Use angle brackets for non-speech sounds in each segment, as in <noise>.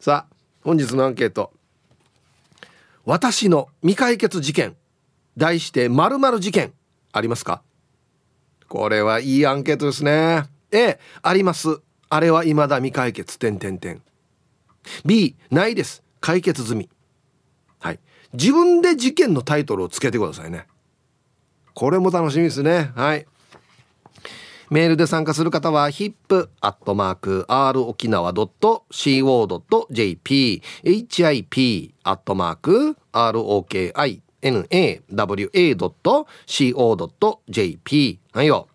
さあ本日のアンケート。私の未解決事件題して〇〇事件ありますか？これはいいアンケートですね。A あります。あれは未だ未解決点点点 B ないです。解決済み。はい。自分で事件のタイトルをつけてくださいね。これも楽しみですね。はい。メールで参加する方は hip.r 沖縄 .co.jp hip.rokinawa.co.jp はいよ。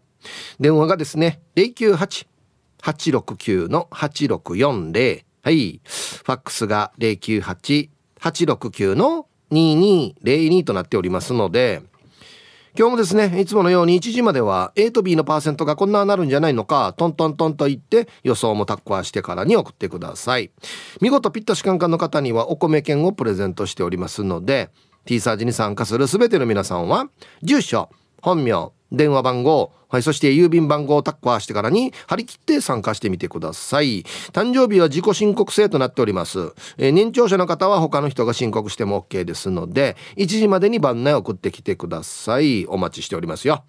電話がですね098-869-8640はい。ファックスが098-869-2202となっておりますので今日もですねいつものように1時までは A と B のパーセントがこんななるんじゃないのかトントントンと言って予想もタッコアしてからに送ってください。見事ピッタシカンカンの方にはお米券をプレゼントしておりますので T サージに参加する全ての皆さんは住所本名電話番号、はい、そして郵便番号をタッカーしてからに張り切って参加してみてください。誕生日は自己申告制となっております。えー、年長者の方は他の人が申告しても OK ですので、1時までに番内送ってきてください。お待ちしておりますよ。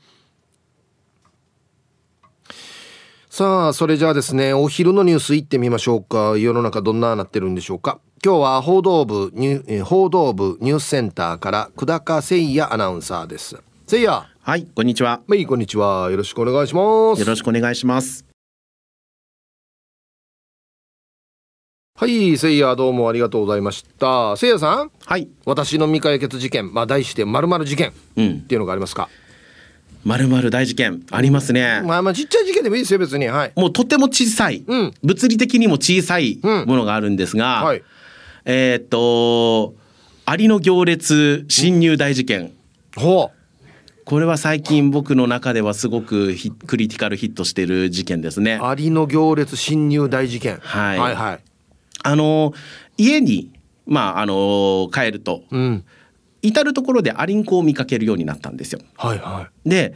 さあ、それじゃあですね、お昼のニュース行ってみましょうか。世の中どんななってるんでしょうか。今日は報道部ニュ、報道部ニュースセンターから久高誠也アナウンサーです。誠也。はい、こんにちは。はい、こんにちは。よろしくお願いします。よろしくお願いします。はい、せいやどうもありがとうございました。せいやさん。はい。私の未解決事件、まあ題してまるまる事件。うん。っていうのがありますか？まるまる大事件ありますね。まあまあちっちゃい事件でもいいですよ別に。はい。もうとても小さい。うん。物理的にも小さいものがあるんですが。うん、はい。えー、っと。アリの行列侵入大事件。うん、ほう。これは最近僕の中ではすごくクリティカルヒットしてる事件ですね。アリの行列侵入大事件。はい。はいはい。あの、家に、まあ、あの、帰ると、うん、至る所でアリンコを見かけるようになったんですよ。はいはい。で、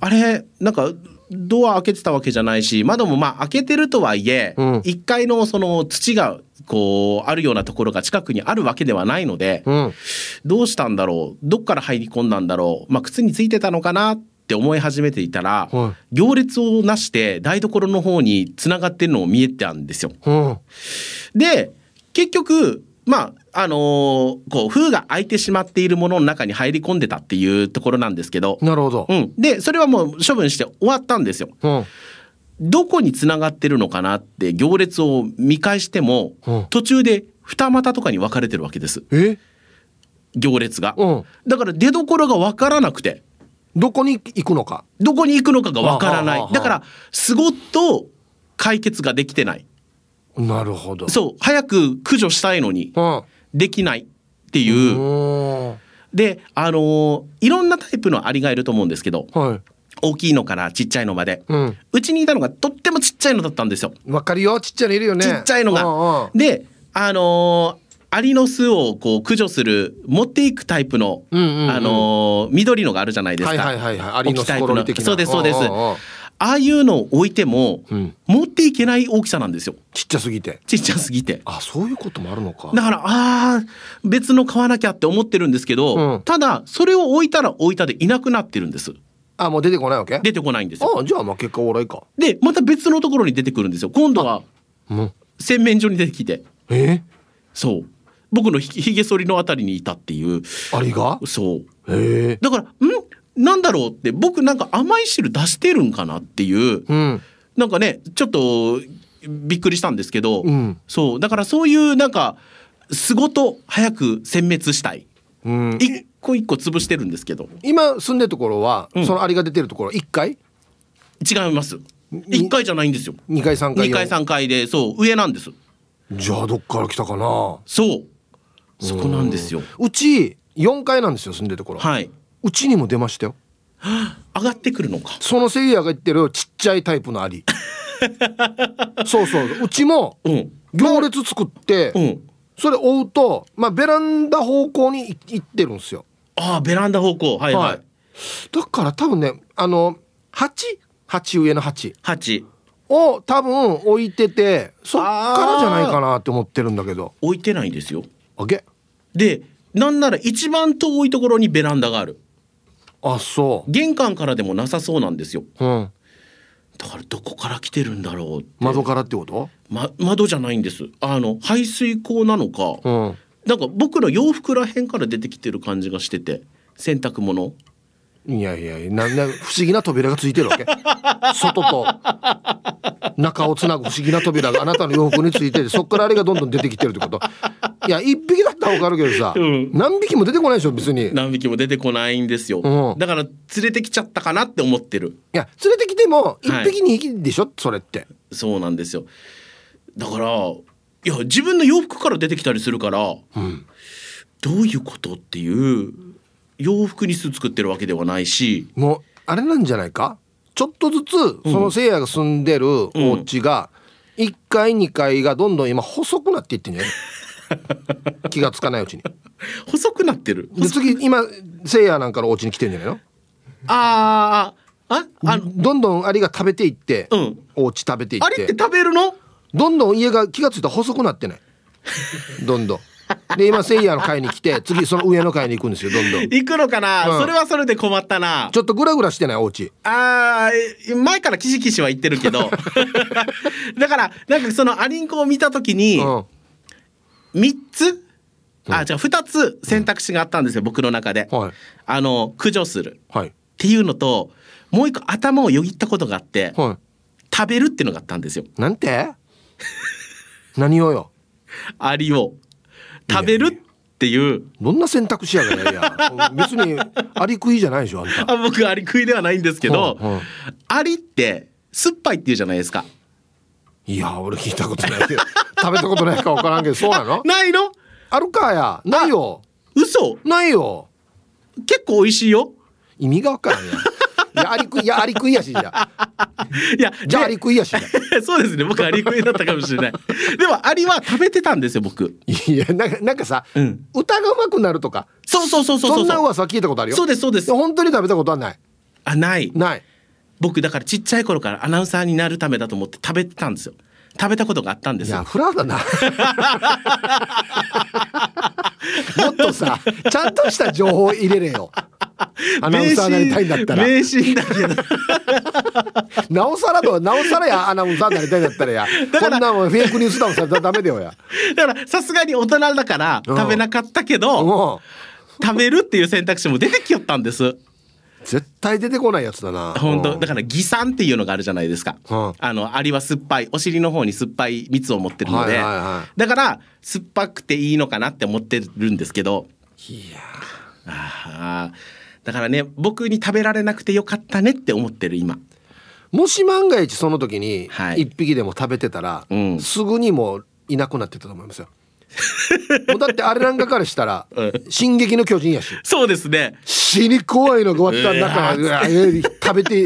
あれ、なんか、ドア開けてたわけじゃないし窓もまあ開けてるとはいえ、うん、1階のその土がこうあるようなところが近くにあるわけではないので、うん、どうしたんだろう？どっから入り込んだんだろう、まあ、靴についてたのかなって思い始めていたら、はい、行列をなして台所の方につながってるのを見えてたんですよ。うん、で結局まああのー、こう封が開いてしまっているものの中に入り込んでたっていうところなんですけど。なるほど、うん、でそれはもう処分して終わったんですよ。うんどこにつながってるのかなって行列を見返しても、うん、途中で二股とかに分かれてるわけです。え？行列が、うん、だから出所が分からなくて。どこに行くのか？どこに行くのかが分からない。だからすごっと解決ができてない。なるほど。そう。早く駆除したいのに、できないっていう。であのー、いろんなタイプのアリがいると思うんですけど、はい、大きいのからちっちゃいのまで、うち、にいたのがとってもちっちゃいのだったんですよ。わかるよちっちゃいのいるよね。ちっちゃいのが。であのーアリの巣をこう駆除する持っていくタイプの、うんうんうん、あのー、緑のがあるじゃないですか。はいはいはい、はい、アリのタイプのそうですそうです。ああいうのを置いても、うん、持っていけない大きさなんですよ。ちっちゃすぎて。ちっちゃすぎて。あ、そういうこともあるのか。だから、ああ、別の買わなきゃって思ってるんですけど、うん、ただ、それを置いたら置いたでいなくなってるんです。あ、もう出てこないわけ？出てこないんですよ。あじゃあ、まあ結果オーライか。で、また別のところに出てくるんですよ。今度は、洗面所に出てきて。え？そう。僕のひげ剃りのあたりにいたっていう。あれが？そう。へえ。だから、ん？なんだろうって僕なんか甘い汁出してるんかなっていう、うん、なんかねちょっとびっくりしたんですけど、うん、そうだからそういうなんか巣ごと早く殲滅したい、うん、一個一個潰してるんですけど。今住んでるところは、うん、そのアリが出てるところ1階違います。1階じゃないんですよ。2階3階2階3階でそう上なんです。じゃあどっから来たかな？そう。そこなんですよ。うち4階なんですよ住んでるところ。はい。うちにも出ましたよ。<gasps> 上がってくるのか。そのせいやが言ってるちっちゃいタイプのアリ。<laughs> そうそう。うちも行列作って、うん、それ追うと、まあ、ベランダ方向に行ってるんですよああベランダ方向。はいはい、はい、だから多分ねあの鉢？鉢上の鉢。鉢。を多分置いててそっからじゃないかなって思ってるんだけど。置いてないんですよ。あげ。でなんなら一番遠いところにベランダがある。あそ玄関からでもなさそうなんですよ。ううん。だからどこから来てるんだろう窓からってこと？ま、窓じゃないんです。あの排水口なのか、うんなんか僕の洋服らへんから出てきてる感じがしてて洗濯物。いやいやなな不思議な扉がついてるわけ？外と。中をつなぐ不思議な扉があなたの洋服についててそっからあれがどんどん出てきてるってこと。いや一匹だったらわかるけどさ、うん。何匹も出てこないでしょ別に。い何匹も出てこないんですよ、うん。だから連れてきちゃったかなって思ってる。や連れてきても一はい匹二匹でしょ、それって。そうなんですよ。だからいや自分の洋服から出てきたりするから、ん。どういうことっていう洋服に巣作ってるわけではないし。もうあれなんじゃないか？ちょっとずつそのせいやが住んでるお家が1階2階がどんどん今細くなっていってんじゃない？<laughs> 気がつかないうちに。細くなってる。で次今せいやなんかのお家に来てんじゃないの？あーああのどんどんアリが食べていって、うん。お家食べていっあれってて食べるの？どんどん家が気がついたら細くなってない。どんどん。で今せいやの階に来て次その上の階に行くんですよどんどん。行くのかな、うん。それはそれで困ったな。ちょっとグラグラしてないお家。あー前からキシキシは言ってるけど。<laughs> だからなんかそのアリンコを見た時にうん。3つ？あじゃあ2つ選択肢があったんですよ僕の中で、はい。あの駆除する。はい。っていうのともう一個頭をよぎったことがあっては食べるっていうのがあったんですよ。いなんて？何をよ？アリを。食べるっていう。どんな選択肢やがねいや。<laughs> 別にアリ食いじゃないでしょあんた。あ僕アリ食いではないんですけど、うんうん。アリって酸っぱいっていうじゃないですか。いや俺聞いたことないけど食べたことないか分からんけどそうなの？<laughs> ないの？あるかや。ないよ。嘘。ないよ。結構美味しいよ。意味が分からんやいやアリ食いいやアリ食いやしじゃ。<laughs> いやでじゃあアリ食いやし <laughs> そうですね。僕アリ食いだったかもしれない。<laughs> でもアリは食べてたんですよ僕。いやなんかなんかさ、うん。歌が上手くなるとかそうそうそうそうそんな噂は聞いたことあるよ。そうですそうです。や本当に食べたことはない？あない。ない。僕だからちっちゃい頃からアナウンサーになるためだと思って食べてたんですよ。食べたことがあったんでいやフラーだな。もっとさちゃんとした情報入れれよ <laughs> アナウンサーになりたいんだったら。迷信だけどな。<laughs> おさらだなおさらやアナウンサーになりたいんだったらや。こんなもんフェイクニュースだもんさダメだよや。だからさすがに大人だからうん。食べなかったけども食べるっていう選択肢も出てきよったんです。う絶対出てこないやつだな。本当。うん。だから擬酸っていうのがあるじゃないですか、うん。あのアリは酸っぱいお尻の方に酸っぱい蜜を持ってるので、はいはいはい。だから酸っぱくていいのかなって思ってるんですけど。いやあーだからね僕に食べられなくてよかったねって思ってる今。もし万が一その時にはい。一匹でも食べてたら、うん。すぐにもういなくなってたと思いますよもうだってあれなんかからしたら <laughs> うん「進撃の巨人」やし。そうですね。死に怖いのが終わった中、食べて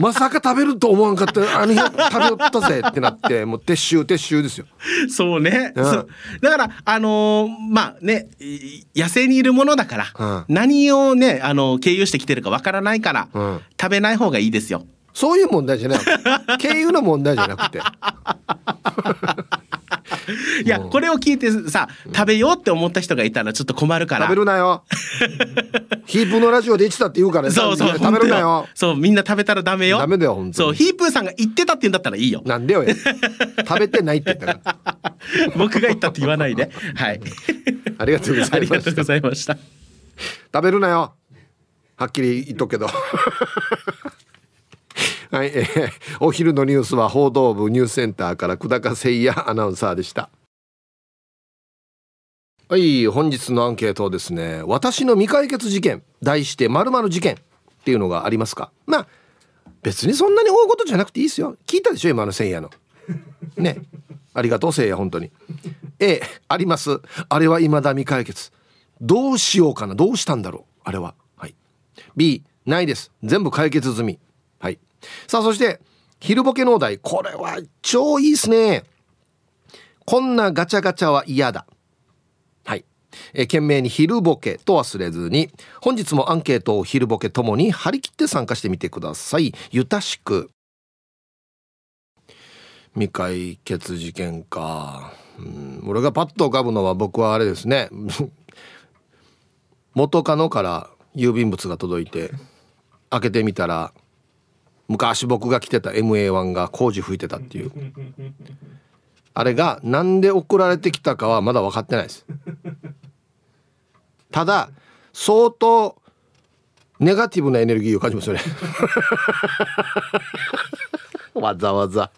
まさか食べると思わんかったあの日食べよったぜってなってもう撤収撤収ですよ。そうね、うん。そう。だからあのーまあねい野生にいるものだから、うん。何をねあの経由してきてるかわからないから、うん。食べない方がいいですよ。そういう問題じゃない。経由の問題じゃなくて <laughs> いやこれを聞いてさ食べようって思った人がいたらちょっと困るから。食べるなよ。<laughs> ヒープのラジオで言ってたって言うからそうそう食べるなよ。そうみんな食べたらダメよ。ダメだよ本当に。そうヒープーさんが言ってたって言うんだったらいいよ。なんでよや食べてないって言ったから。<laughs> 僕が言ったって言わないで。はい。ありがとうござあいました。りがとうございました。食べるなよ。はっきり言っとくけどはい、えーお昼のニュースは報道部ニュースセンターから久高誠也アナウンサーでした。はい本日のアンケートですね私の未解決事件題して〇〇事件っていうのがありますか？まあ別にそんなに大事じゃなくていいですよ。聞いたでしょ今のせいやの。ね。ありがとうせいや本当に。A あります。あれは未だ未解決。どうしようかな。どうしたんだろうあれは。はい。B ないです。全部解決済み。はい。さあそして昼ボケ農大これは超いいですね。こんなガチャガチャは嫌だ。はい、え懸命に昼ボケと忘れずに本日もアンケートを昼ボケともに張り切って参加してみてください。ゆたしく。未解決事件か、うん、俺がパッと浮かぶのは僕はあれですね。<laughs> 元カノから郵便物が届いて開けてみたら昔僕が着てた MA1 が工事吹いてたっていう。あれがなんで送られてきたかはまだ分かってないです。<laughs> ただ相当ネガティブなエネルギーを感じますよね。<laughs> わざわざ。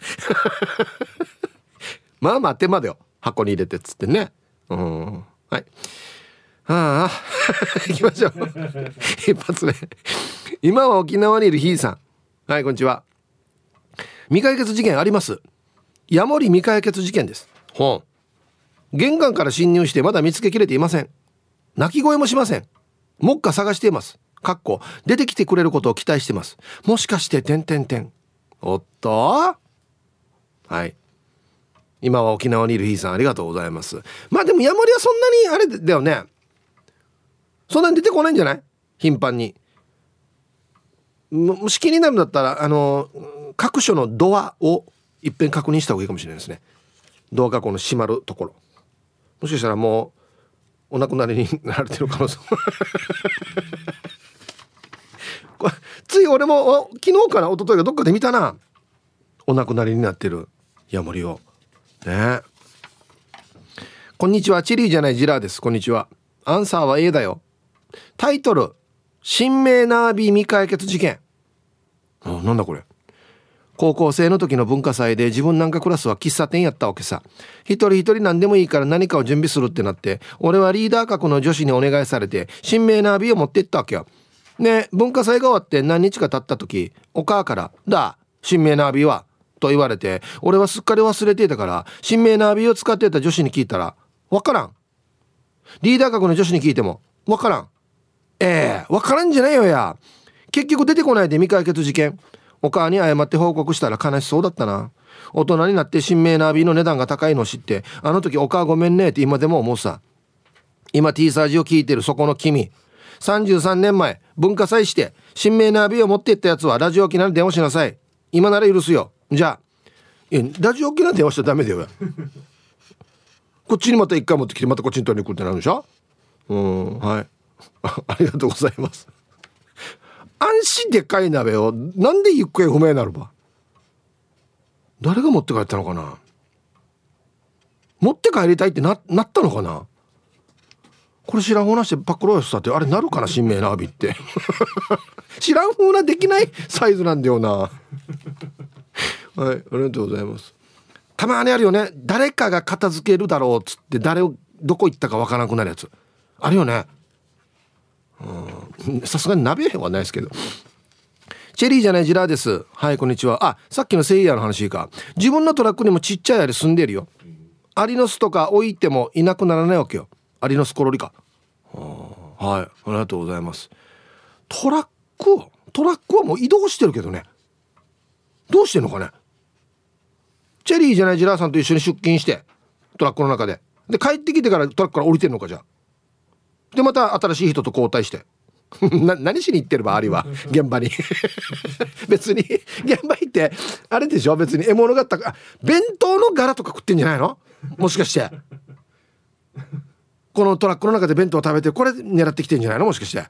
<laughs> まあまあ手間だよ箱に入れてっつってね。うん。はい。ああ。行きましょう。一発目。今は沖縄にいるひいさんはいこんにちは。未解決事件あります。ヤモリ未解決事件です。ほん玄関から侵入してまだ見つけきれていません。泣き声もしません。目下探しています。かっこ出てきてくれることを期待してます。もしかして点点点おっと？はい。今は沖縄にいるひいさんありがとうございます。まあでもヤモリはそんなにあれだよね。そんなに出てこないんじゃない？頻繁にもし気になるんだったらあの各所のドアをいっぺん確認した方がいいかもしれないですね。ドアがこの閉まるところ。もしかしたらもうお亡くなりになられてる可能性 <laughs> つい俺も昨日から一昨日がどっかで見たな。お亡くなりになってる。ヤモリを。ね。こんにちは。チリーじゃないジラーです。こんにちは。アンサーは A だよ。タイトル。新名ナービー未解決事件。あなんだこれ。高校生の時の文化祭で自分なんかクラスは喫茶店やったわけさ。一人一人何でもいいから何かを準備するってなって俺はリーダー格の女子にお願いされて新名ナービーを持って行ったわけよ。ね文化祭が終わって何日か経った時お母から「だ新名ナービーは?」と言われて俺はすっかり忘れていたから新名ナービーを使ってた女子に聞いたら「わからん」リーダー格の女子に聞いても「わからん」ええー、わからんじゃないよや。結局出てこないで未解決事件。お母に謝って報告したら悲しそうだったな。大人になって新名ナビの値段が高いの知ってあの時お母ごめんねって今でも思うさ。今 T サージを聞いてるそこの君。33年前文化祭して新名ナビを持っていったやつはラジオ沖縄に電話しなさい。今なら許すよ。じゃあ。いやラジオ沖縄に電話しちゃダメだよこっちにまた一回持ってきてまたこっちに取りに来るってなるでしょ？うんはい。<laughs> ありがとうございます。安心でかい鍋をなんで行方不明になるば？誰が持って帰ったのかな？持って帰りたいってななったのかな？これ知らんふうなしてパクロイスさってあれなるかな？新名なアビって。<laughs> 知らんふうなできない？サイズなんだよな。はいありがとうございます。たまにあるよね。誰かが片付けるだろうっつって誰をどこ行ったかわからなくなるやつ。あるよね。さすがに鍋はないですけど。チェリーじゃないジラーです。はいこんにちは。あさっきのセイヤーの話か。自分のトラックにもちっちゃいアリ住んでるよ。アリの巣とか置いてもいなくならないわけよ。アリの巣コロリか。はいありがとうございます。トラックトラックはもう移動してるけどね。どうしてんのかね。チェリーじゃないジラーさんと一緒に出勤してトラックの中で。で帰ってきてからトラックから降りてんのかじゃあ。でまた新しい人と交代して。<laughs> な何しに行ってればありは？<laughs> 現場に。<laughs> 別に現場行ってあれでしょ？別に獲物があったか弁当の柄とか食ってんじゃないの？もしかして。このトラックの中で弁当を食べてこれ狙ってきてんじゃないの？もしかして。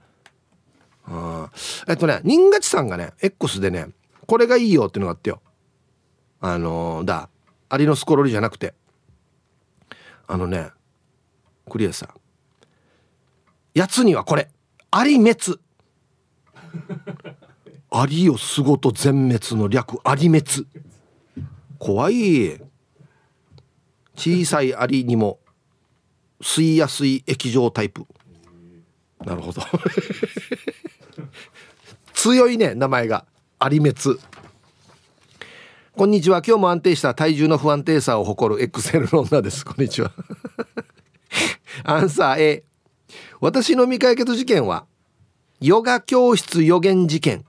あえっとね新勝さんがね X でねこれがいいよっていうのがあってよ。あのー、だアリのスコロリじゃなくて。あのねクリアさんやつにはこれ。アリ滅。アリをすごと全滅の略アリ滅。怖い。小さいアリにも吸いやすい液状タイプ。なるほど。<laughs> 強いね名前が。有滅。こんにちは。今日も安定した体重の不安定さを誇る XL の女です。こんにちは。<laughs> アンサー A 私の未解決事件はヨガ教室予言事件。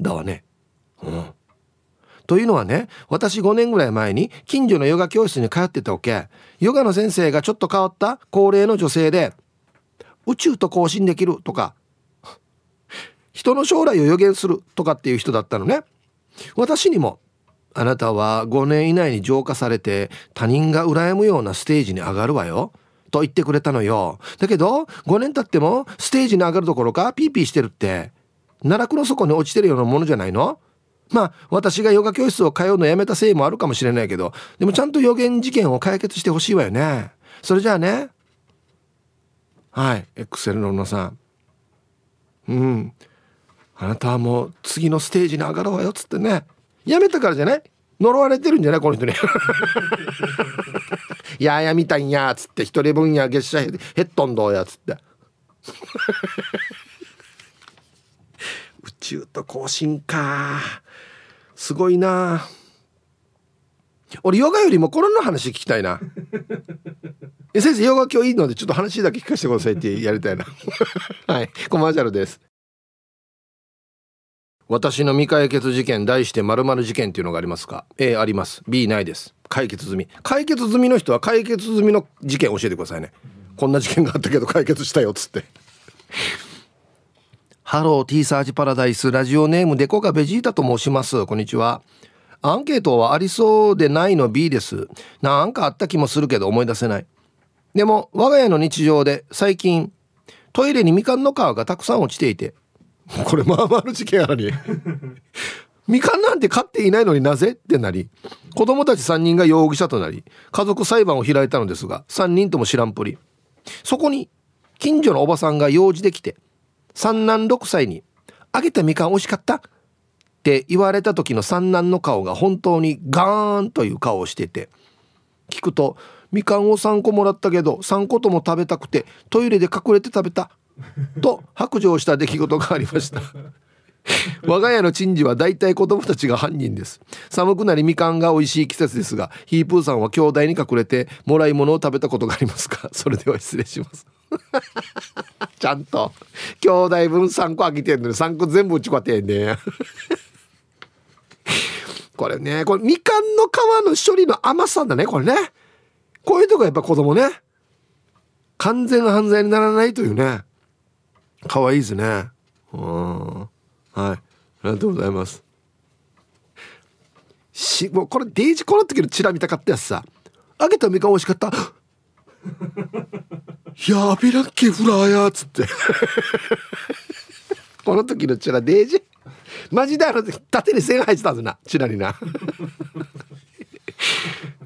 だわね。うん。というのはね私5年ぐらい前に近所のヨガ教室に通ってたわけ。ヨガの先生がちょっと変わった高齢の女性で宇宙と交信できるとか人の将来を予言するとかっていう人だったのね。私にもあなたは5年以内に浄化されて他人が羨むようなステージに上がるわよ。と言ってくれたのよ。だけど、5年経ってもステージに上がるどころかピーピーしてるって、奈落の底に落ちてるようなものじゃないの？まあ、私がヨガ教室を通うのやめたせいもあるかもしれないけど、でもちゃんと予言事件を解決してほしいわよね。それじゃあね。はい、エクセルの皆さん。うん。あなたはもう次のステージに上がろうよっつってね。やめたからじゃない？呪われてるんじゃない？この人に。い <laughs> ややみたいんやつって一人分や月謝ヘッドンどうやつって。<laughs> 宇宙と交信か。すごいな俺ヨガよりもコロナの話聞きたいな先生ヨガ今日いいのでちょっと話だけ聞かせてくださいってやりたいな <laughs> はいコマーシャルです私の未解決事件題して〇〇事件っていうのがありますか？A あります。B ないです。解決済み。解決済みの人は解決済みの事件教えてくださいね。こんな事件があったけど解決したよっつって。<laughs> ハロー T サージパラダイスラジオネームデコがベジータと申します。こんにちは。アンケートはありそうでないの B です。なんかあった気もするけど思い出せない。でも我が家の日常で最近トイレにみかんの皮がたくさん落ちていて <laughs> これまあまあの事件あり <laughs> みかんなんて買っていないのになぜってなり子供たち3人が容疑者となり家族裁判を開いたのですが3人とも知らんぷりそこに近所のおばさんが用事できて三男6歳に「あげたみかん美味しかった?」って言われた時の三男の顔が本当にガーンという顔をしてて聞くと「みかんを3個もらったけど3個とも食べたくてトイレで隠れて食べた」と白状した出来事がありました。<laughs> 我が家の珍事は大体子供たちが犯人です。寒くなりみかんが美味しい季節ですがヒープーさんは兄弟に隠れてもらい物を食べたことがありますか？<laughs> それでは失礼します。<laughs> ちゃんと兄弟分3個開けてんのに3個全部うちこてんね。これねこれみかんの皮の処理の甘さだねこれね。こういうとこやっぱ子供ね完全犯罪にならないというね可愛いですね。うん。はい。ありがとうございます。しもうこれデイジこの時のチラ見たかったやつさ。揚げたみかん美味しかった。<laughs> やべらっけフラーやっつって。<laughs> この時のチラデージ。マジであの縦に線入ってたんすなチラにな。<laughs>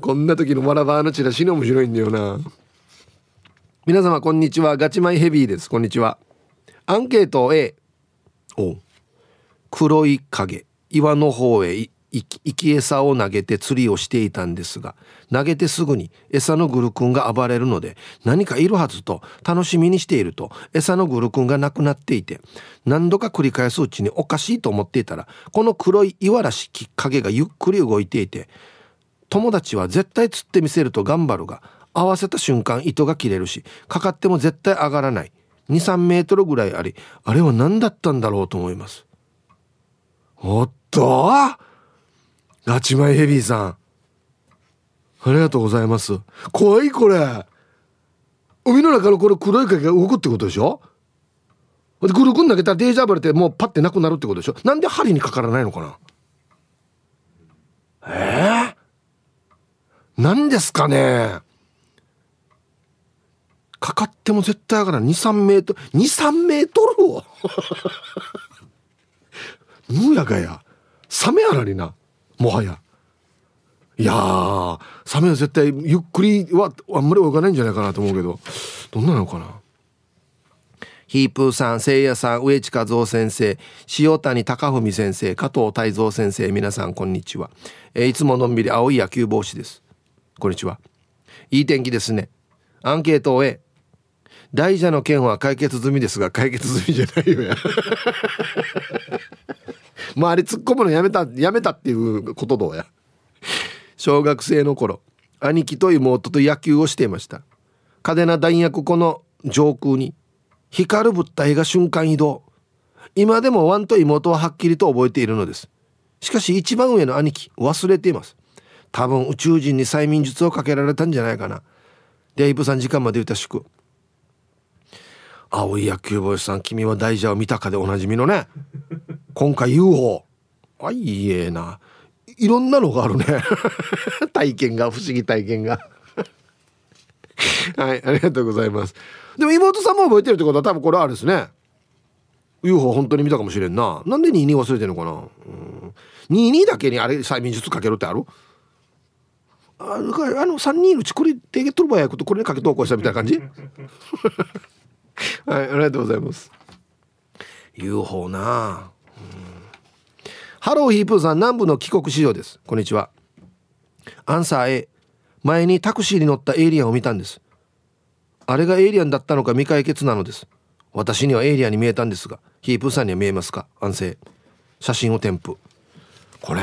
こんな時のマラバーのチラ死に面白いんだよな。皆様こんにちは。ガチマイヘビーです。こんにちは。アンケート A お。黒い影岩の方へ生き餌を投げて釣りをしていたんですが投げてすぐに餌のグルクンが暴れるので何かいるはずと楽しみにしていると餌のグルクンがなくなっていて何度か繰り返すうちにおかしいと思っていたらこの黒い岩らしき影がゆっくり動いていて友達は絶対釣ってみせると頑張るが合わせた瞬間糸が切れるしかかっても絶対上がらない23メートルぐらいありあれは何だったんだろうと思いますおっとガチマイヘビーさん。ありがとうございます。怖いこれ。海の中のこれ黒い影が動くってことでしょ？で、ぐるぐん投げたらデージャブルってもうパッてなくなるってことでしょなんで針にかからないのかなええー、何ですかねかかっても絶対上がらない。2、3メートル、2、3メートルを <laughs> むやがや。サメあらりな。もはやいやーサメは絶対ゆっくりはあんまり泳がないんじゃないかなと思うけどどんなのかなヒープーさん、せいやさん、植地和夫先生、塩谷隆文先生、加藤泰造先生、皆さん、こんにちは。えー、いつものんびり青い野球帽子です。こんにちは。いい天気ですね。アンケートを終え、大蛇の件は解決済みですが、解決済みじゃないよや。<laughs> 周り突っ込むのやめたやめたっていうことどうや。小学生の頃兄貴と妹と野球をしていました。嘉手納弾薬庫の上空に光る物体が瞬間移動。今でもワンと妹ははっきりと覚えているのです。しかし一番上の兄貴忘れています。多分宇宙人に催眠術をかけられたんじゃないかな。デイブさん時間まで歌しく青い野球帽子さん君は大蛇を見たかでおなじみのね今回 UFO あいいえな。いろんなのがあるね。<laughs> 体験が不思議体験が。はいありがとうございます。でも妹さんも覚えてるってことは多分これあれですね。UFO 本当に見たかもしれんな。なんで22忘れてんのかな、うん、22だけにあれ催眠術かけるってある？あの3人のうちこれ手げ取る場合やことこれにかけ投稿したみたいな感じ？はいありがとうございます。UFO な、うん、ハローヒープーさん南部の帰国子女です。こんにちは。アンサー A 前にタクシーに乗ったエイリアンを見たんです。あれがエイリアンだったのか未解決なのです。私にはエイリアンに見えたんですがヒープーさんには見えますか？安静写真を添付。これ？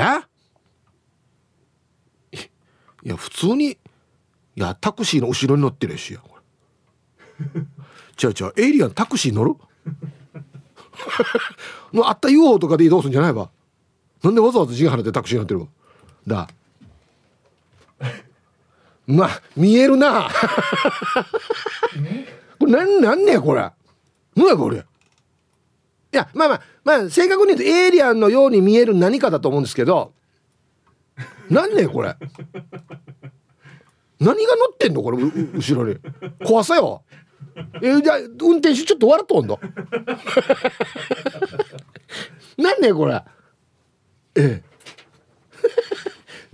いや普通にいやタクシーの後ろに乗ってるしや違う違うエイリアンタクシー乗る？<laughs> のあった UFO とかで移動するんじゃないばなんでわざわざ字が離ってタクシーに乗ってるわ。だ。まあ見えるな。これなんなんねこれ。何やこれ。いやまあまあまあ正確に言うとエイリアンのように見える何かだと思うんですけど何ねこれ。何が乗ってんのこれ後ろに。怖さよ <laughs> えじゃ運転手ちょっと笑っとんの？<laughs> 何ねこれ。ええ。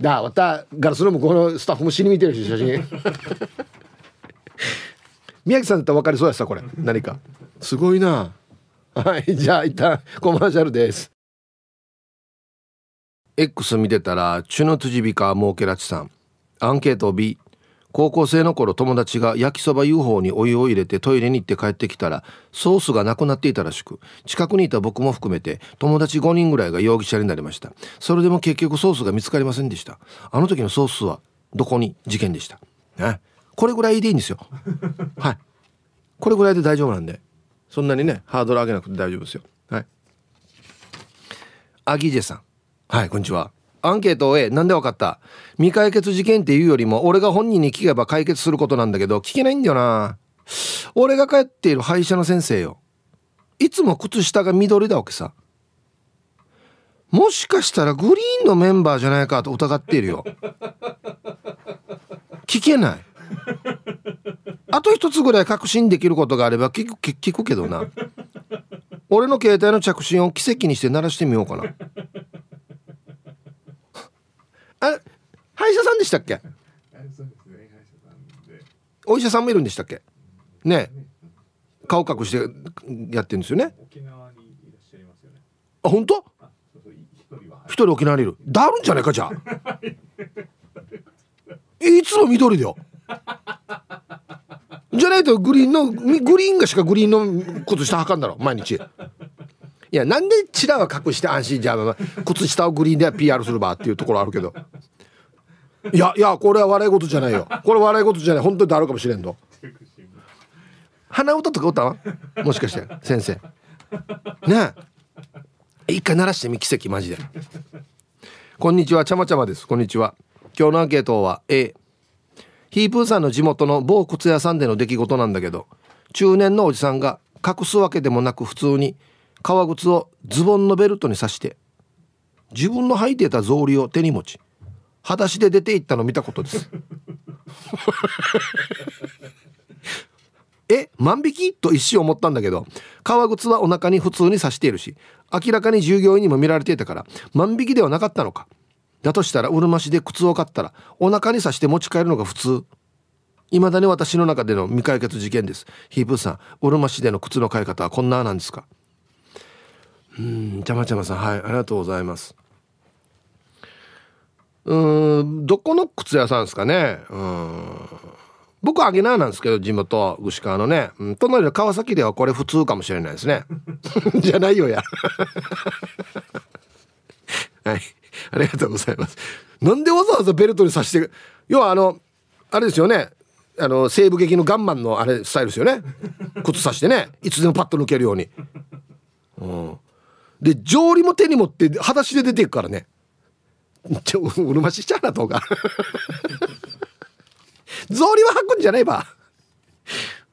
<laughs> だまたガラスの向こうのスタッフも死に見てるし写真。宮城さんだったら分かりそうやさこれ。何か。すごいな。はいじゃあ一旦コマーシャルです。X 見てたらチュノトゥジビカモーケラチさん。アンケート B 高校生の頃友達が焼きそば UFO にお湯を入れてトイレに行って帰ってきたらソースがなくなっていたらしく近くにいた僕も含めて友達5人ぐらいが容疑者になりました。それでも結局ソースが見つかりませんでした。あの時のソースはどこに事件でした？ねこれぐらいでいいんですよ。<laughs> はい。これぐらいで大丈夫なんで。そんなにねハードル上げなくて大丈夫ですよ。はい。アギジェさん。はいこんにちはアンケートを終えなんでわかった？未解決事件っていうよりも俺が本人に聞けば解決することなんだけど聞けないんだよな。俺が帰っている歯医者の先生よ。いつも靴下が緑だわけさ。もしかしたらグリーンのメンバーじゃないかと疑っているよ。聞けない。あと一つぐらい確信できることがあれば聞く聞くけどな。俺の携帯の着信を奇跡にして鳴らしてみようかなあ歯医者さんでしたっけ？お医者さんもいるんでしたっけ？ね。顔隠してやってるんですよね。あ本当？一人沖縄にいる。だるんじゃないかじゃあ。いつも緑だよ。じゃないとグリーンのグリーンがしかグリーンの靴下はかんだろ毎日。いやなんでチラは隠して安心じゃあ靴下をグリーンで PR するばっていうところあるけどいやいやこれは笑い事じゃないよ。これ笑い事じゃない。本当にあるかもしれんの鼻歌とか歌わもしかして先生。ねえ。一回鳴らしてみ奇跡マジで。こんにちは。ちゃまちゃまです。こんにちは。今日のアンケートは A ヒープーさんの地元の某靴屋さんでの出来事なんだけど中年のおじさんが隠すわけでもなく普通に革靴をズボンのベルトに刺して自分の履いていた草履を手に持ち裸足で出て行ったの見たことです。<laughs> え万引き？と一瞬思ったんだけど革靴はお腹に普通に刺しているし明らかに従業員にも見られていたから万引きではなかったのか。だとしたらうるま市で靴を買ったらお腹に刺して持ち帰るのが普通。未だに私の中での未解決事件です。ヒープーさんうるま市での靴の買い方はこんななんですか？うんちゃまちゃまさんはいありがとうございます。うんどこの靴屋さんですかね。うん。僕はアゲナーなんですけど地元串川のね、うん、隣の川崎ではこれ普通かもしれないですね。<laughs> じゃないよや。<laughs> はい。ありがとうございます。なんでわざわざベルトにさして要はあのあれですよね。あの西部劇のガンマンのあれスタイルですよね。靴さしてね。いつでもパッと抜けるように。うん。で上理も手に持って裸足で出ていくからね。ちょうるましちゃうなとか。<laughs> 草履は履くんじゃないば。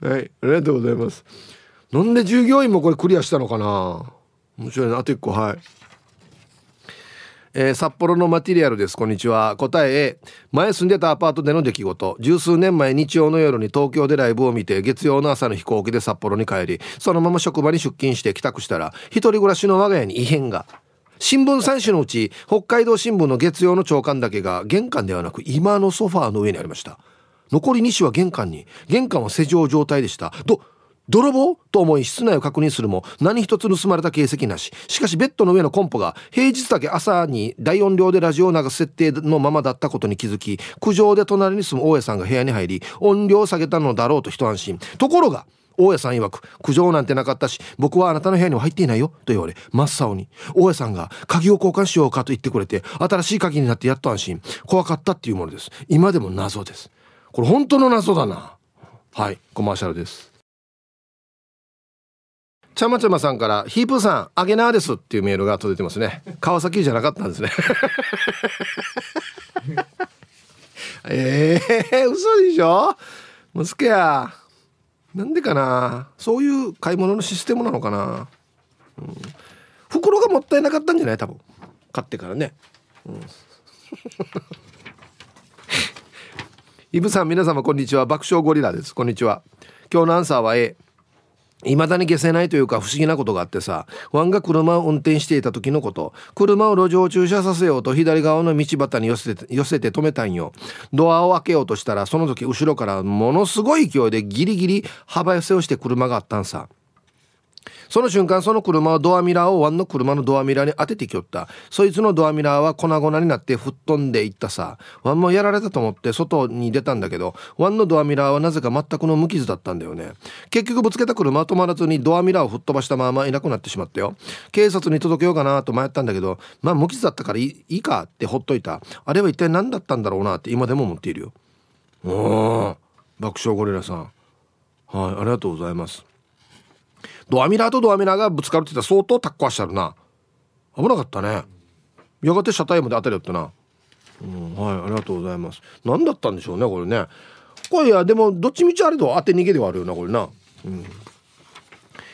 はいありがとうございます。なんで従業員もこれクリアしたのかな。面白いな。あと一個はい。えー、札幌のマテリアルです。こんにちは。答え A 前住んでたアパートでの出来事。十数年前日曜の夜に東京でライブを見て月曜の朝の飛行機で札幌に帰りそのまま職場に出勤して帰宅したら一人暮らしの我が家に異変が。新聞3種のうち北海道新聞の月曜の朝刊だけが玄関ではなく今のソファーの上にありました。残り2紙は玄関に玄関は施錠状態でした。ど泥棒？と思い室内を確認するも何一つ盗まれた形跡なし。しかしベッドの上のコンポが平日だけ朝に大音量でラジオを流す設定のままだったことに気づき苦情で隣に住む大家さんが部屋に入り音量を下げたのだろうと一安心。ところが大家さん曰く苦情なんてなかったし僕はあなたの部屋には入っていないよと言われ真っ青に大家さんが鍵を交換しようかと言ってくれて新しい鍵になってやっと安心。怖かったっていうものです。今でも謎です。これ本当の謎だな。はいコマーシャルです。ちゃまちゃまさんからヒープーさんあげなーですっていうメールが届いてますね。川崎じゃなかったんですね。え <laughs> えー、嘘でしょ？むすけやなんでかな？そういう買い物のシステムなのかな、うん、袋がもったいなかったんじゃない？多分。買ってからね、うん、<laughs> イブさん皆様こんにちは。爆笑ゴリラです。こんにちは。今日のアンサーは A 未だに消せないというか不思議なことがあってさワンが車を運転していた時のこと。車を路上駐車させようと左側の道端に寄せて寄せて止めたんよ。ドアを開けようとしたらその時後ろからものすごい勢いでギリギリ幅寄せをして車があったんさ。その瞬間その車はドアミラーをワンの車のドアミラーに当ててきよった。そいつのドアミラーは粉々になって吹っ飛んでいったさ。ワンもやられたと思って外に出たんだけどワンのドアミラーはなぜか全くの無傷だったんだよね。結局ぶつけた車は止まらずにドアミラーを吹っ飛ばしたままいなくなってしまったよ。警察に届けようかなと迷ったんだけどまあ無傷だったからいいかってほっといた。あれは一体何だったんだろうなって今でも思っているよ。お爆笑ゴリラさん。はいありがとうございます。ドアミラーとドアミラーがぶつかるって言ったら相当タッコしてあるな。危なかったね。やがて車体まで当たりよったな。うんはいありがとうございます。何だったんでしょうねこれね。これいやでもどっちみちあれと当て逃げではあるよなこれな。うん。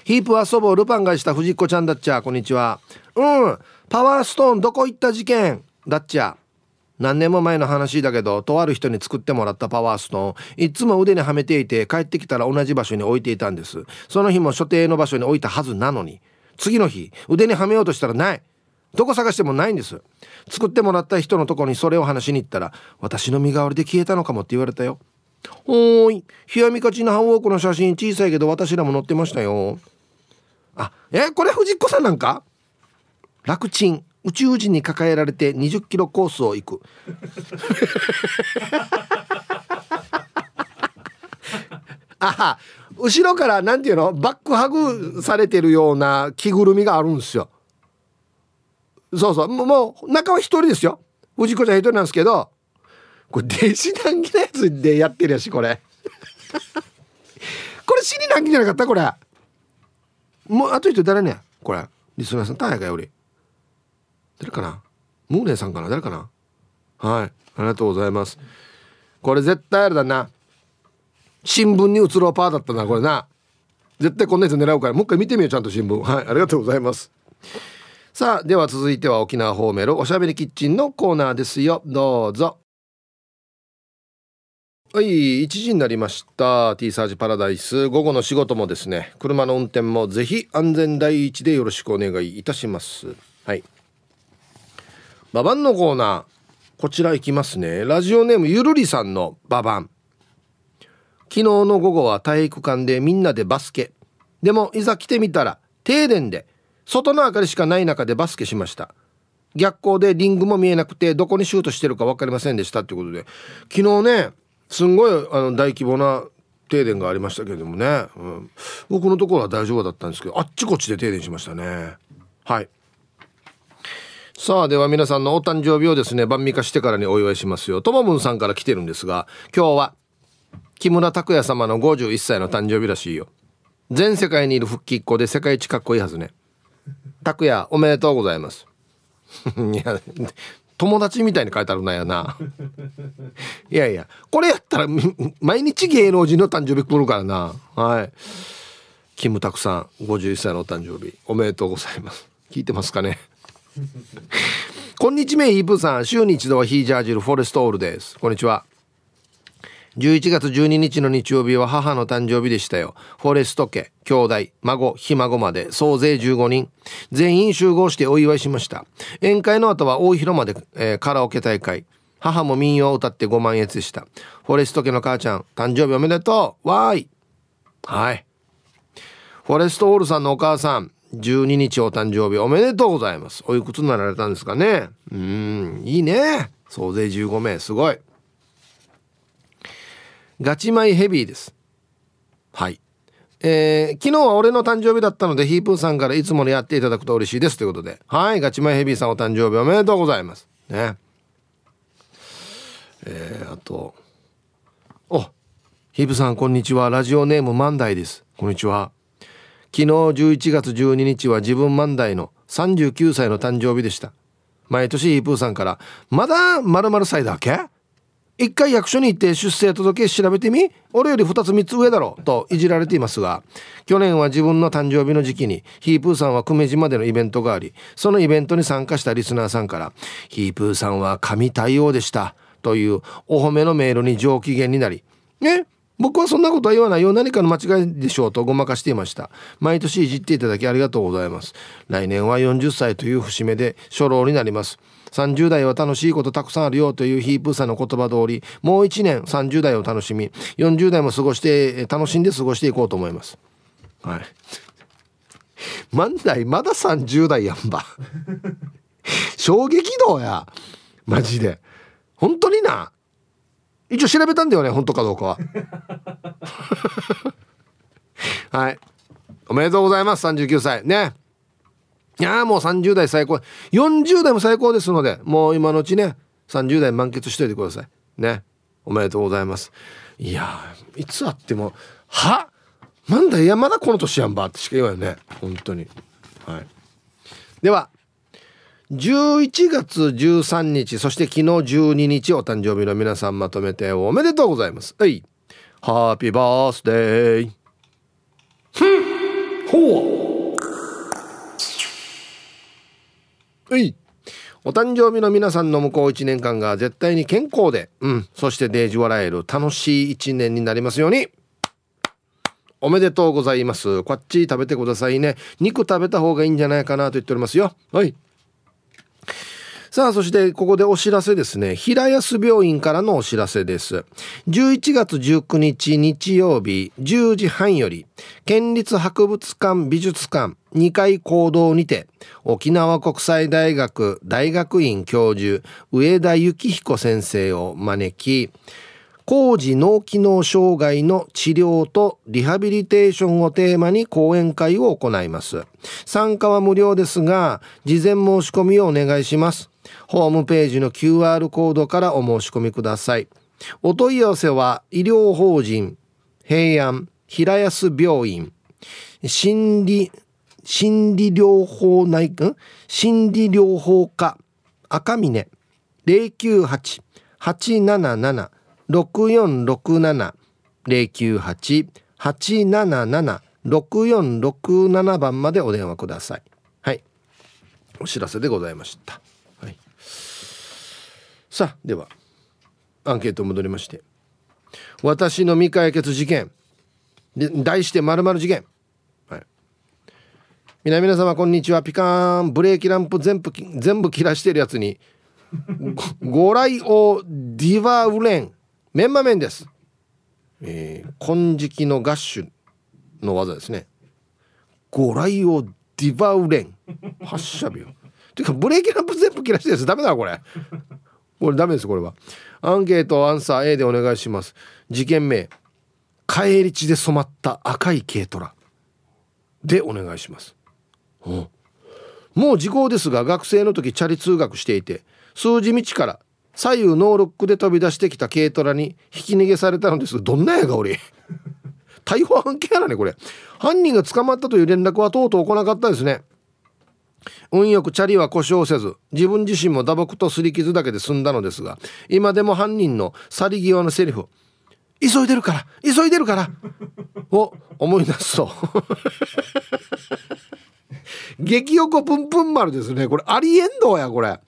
ヒープは祖母ルパンがした藤子ちゃんだっちゃ。こんにちは。うん。パワーストーンどこ行った事件。だっちゃ。何年も前の話だけどとある人に作ってもらったパワーストーン。いつも腕にはめていて帰ってきたら同じ場所に置いていたんです。その日も所定の場所に置いたはずなのに。次の日腕にはめようとしたらない。どこ探してもないんです。作ってもらった人のとこにそれを話しに行ったら私の身代わりで消えたのかもって言われたよ。おーい冷やみかちなハンウォークの写真小さいけど私らも載ってましたよ。あえこれ藤子さんなんか？楽ちん。宇宙人に抱えられて20キロコースを行く。<laughs> あ後ろからなんていうの？バックハグされてるような着ぐるみがあるんですよ。そうそう。もう中は一人ですよ。藤子ちゃん一人なんですけどこれ弟子談義のやつでやってるやしこれ。<laughs> これ死に談義じゃなかった？これ。もうあと一人誰ねこれ。リスナーさん大変かより。誰かな？ムーネさんかな？誰かな？はい。ありがとうございます。これ絶対あれだな。新聞に映ろうパーだったなこれな。絶対こんなやつ狙うから。もう一回見てみようちゃんと新聞。はい。ありがとうございます。さあでは続いては沖縄ホーメルおしゃべりキッチンのコーナーですよ。どうぞ。はい。1時になりました。T サージパラダイス。午後の仕事もですね。車の運転もぜひ安全第一でよろしくお願いいたします。はい。ババンのコーナー。こちら行きますね。ラジオネームゆるりさんのババン。昨日の午後は体育館でみんなでバスケ。でもいざ来てみたら停電で外の明かりしかない中でバスケしました。逆光でリングも見えなくてどこにシュートしてるか分かりませんでしたっていうことで。昨日ねすんごいあの大規模な停電がありましたけれどもね、うん、僕のところは大丈夫だったんですけどあっちこっちで停電しましたね。はい。さあでは皆さんのお誕生日をですね晩味化してからにお祝いしますよ。ともぶんさんから来てるんですが今日は木村拓哉様の51歳の誕生日らしいよ。全世界にいる復帰っ子で世界一かっこいいはずね。拓哉おめでとうございます。<laughs> いや友達みたいに書いてあるなやな。<laughs> いやいやこれやったら毎日芸能人の誕生日来るからな。はい。キムタクさん51歳のお誕生日おめでとうございます。聞いてますかね？<laughs> こんにちはイープさん週に一度はヒージャージルフォレストオールですこんにちは11月12日の日曜日は母の誕生日でしたよ。フォレスト家、兄弟、孫、ひ孫まで総勢15人。全員集合してお祝いしました。宴会の後は大広間で、えー、カラオケ大会。母も民謡を歌ってご満悦でした。フォレスト家の母ちゃん、誕生日おめでとうわーいはい。フォレストオールさんのお母さん、12日お誕生日おめでとうございます。おいくつになられたんですかね？うん、いいね。総勢15名、すごい。ガチマイヘビーです。はい。えー、昨日は俺の誕生日だったので、ヒープーさんからいつものやっていただくと嬉しいですということで。はい、ガチマイヘビーさんお誕生日おめでとうございます。ね。えー、あと、お、ヒープさんこんにちは。ラジオネーム万代です。こんにちは。昨日11月12日は自分万代の39歳の誕生日でした。毎年ヒープーさんから、まだ〇〇歳だっけ？一回役所に行って出生届調べてみ？俺より2つ3つ上だろ？といじられていますが去年は自分の誕生日の時期にヒープーさんは久米島でのイベントがありそのイベントに参加したリスナーさんから「ヒープーさんは神対応でした」というお褒めのメールに上機嫌になり「え？僕はそんなことは言わないよ。何かの間違いでしょうとごまかしていました。毎年いじっていただきありがとうございます。来年は40歳という節目で初老になります。30代は楽しいことたくさんあるよというヒープーさんの言葉通りもう1年30代を楽しみ40代も過ごして楽しんで過ごしていこうと思います。はい。万代まだ30代やんば。<laughs> 衝撃度や。マジで。本当にな一応調べたんだよね本当かどうかは。<laughs> はい。おめでとうございます39歳。ね。いやもう30代最高。40代も最高ですのでもう今のうちね30代満喫しといてください。ね。おめでとうございます。いやいつあってもは？なんだいやまだこの年やんばってしか言わんよね。本当に。はい。では11月13日そして昨日12日お誕生日の皆さんまとめておめでとうございますはいハッピーバースデーふんほうはいお誕生日の皆さんの向こう1年間が絶対に健康で、うん、そしてデージ笑える楽しい1年になりますように。おめでとうございます。こっち食べてくださいね。肉食べた方がいいんじゃないかなと言っておりますよ。はい。さあ、そしてここでお知らせですね。平安病院からのお知らせです。11月19日日曜日10時半より、県立博物館美術館2階講堂にて、沖縄国際大学大学院教授上田幸彦先生を招き、工事脳機能障害の治療とリハビリテーションをテーマに講演会を行います。参加は無料ですが、事前申し込みをお願いします。ホームページの QR コードからお申し込みください。お問い合わせは医療法人平安平安病院心理心理療法内科心理療法科赤峰098-877-6467 098-877-6467番までお電話ください。はい。お知らせでございました。さあではアンケート戻りまして。私の未解決事件。で題してまる事件。はい。皆皆様こんにちは。ピカーン。ブレーキランプ全部全部切らしてるやつに <laughs> ご来王ディバウレン。メンマメンです。えー、金色のガッシュの技ですね。ご来王ディバウレン。発射日よ。ていうかブレーキランプ全部切らしてるやつダメだこれ。これダメですこれは。アンケートアンサー A でお願いします。事件名。返り血で染まった赤い軽トラでお願いします、うん、もう時効ですが学生の時チャリ通学していて数字道から左右ノーロックで飛び出してきた軽トラに引き逃げされたのですどんなやが俺 <laughs> 逮捕案件やなねこれ。犯人が捕まったという連絡はとうとう来なかったですね。運よくチャリは故障せず自分自身も打撲と擦り傷だけで済んだのですが今でも犯人の去り際のセリフ「急いでるから急いでるから」を思い出すと。<laughs> 激横プンプン丸ですね。これありえんどうやこれ。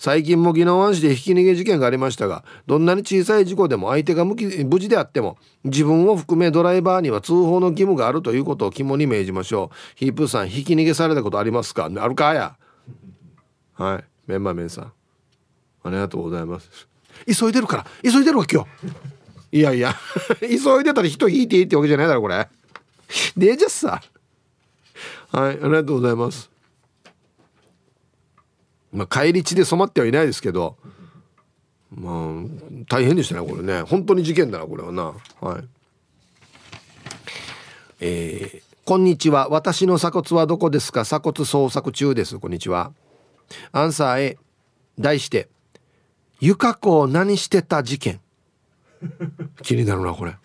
最近も宜野湾市でひき逃げ事件がありましたがどんなに小さい事故でも相手が無事であっても自分を含めドライバーには通報の義務があるということを肝に銘じましょう。ヒープーさんひき逃げされたことありますか？あるかや。はい。メンマメンさん。ありがとうございます。急いでるから。急いでるわ今日いやいや。<laughs> 急いでたら人引いていいってわけじゃないだろこれ。でじゃさはいありがとうございます。まあ返り血で染まってはいないですけどまあ大変でしたねこれね。本当に事件だなこれはな。はい。えー、こんにちは。私の鎖骨はどこですか？鎖骨捜索中です。こんにちは。アンサー A 題してゆか子何してた事件？気になるなこれ。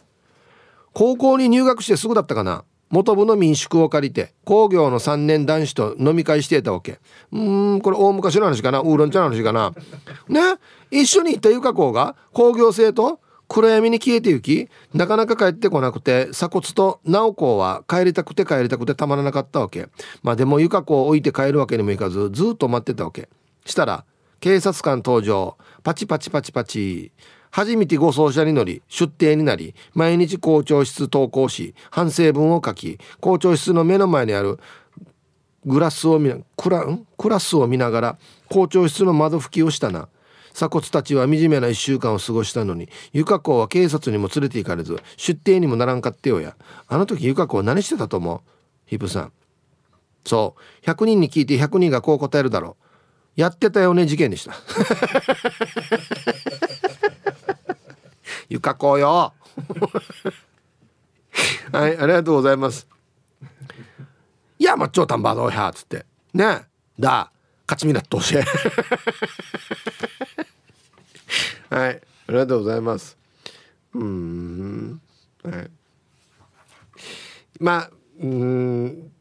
高校に入学してすぐだったかな？元部の民宿を借りて工業の3年男子と飲み会していたわけ。うんこれ大昔の話かな？ウーロン茶の話かな？ね？一緒に行ったゆか子が工業生と暗闇に消えてゆきなかなか帰ってこなくて鎖骨と直子は帰りたくて帰りたくてたまらなかったわけ。まあでもゆか子を置いて帰るわけにもいかずずっと待ってたわけ。したら警察官登場。パチパチパチパチ。初めて護送車に乗り出廷になり毎日校長室投稿し反省文を書き校長室の目の前にあるグラスを見クラクラスを見ながら校長室の窓拭きをしたな。鎖骨たちは惨めな1週間を過ごしたのに由香子は警察にも連れて行かれず出廷にもならんかってよや。あの時由香子は何してたと思う？ヒプさん。そう。100人に聞いて100人がこう答えるだろう。やってたよね事件でした。ゆかこよ。<laughs> はいありがとうございます。いやまっちょうたんばどうやつって。ね。だ。勝ちみなっとし <laughs> はいありがとうございます。うん。はい。まあうん。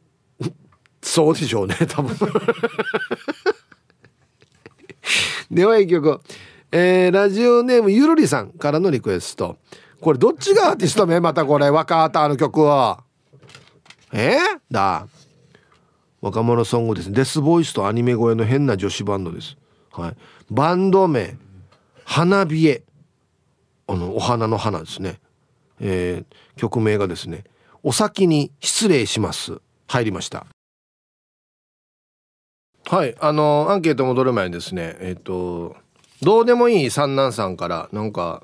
そうでしょうね多分。<laughs> では一曲えー、ラジオネームゆるりさんからのリクエスト。これどっちがアーティスト名？<laughs> またこれ若田の曲は。え？ー、だ。若者ソングですデスボイスとアニメ声の変な女子バンドです。はい。バンド名。花冷え。あのお花の花ですね。えー、曲名がですね。お先に失礼します。入りました。はい。あのアンケート戻る前にですねえっ、ー、とどうでもいい三男さんからなんか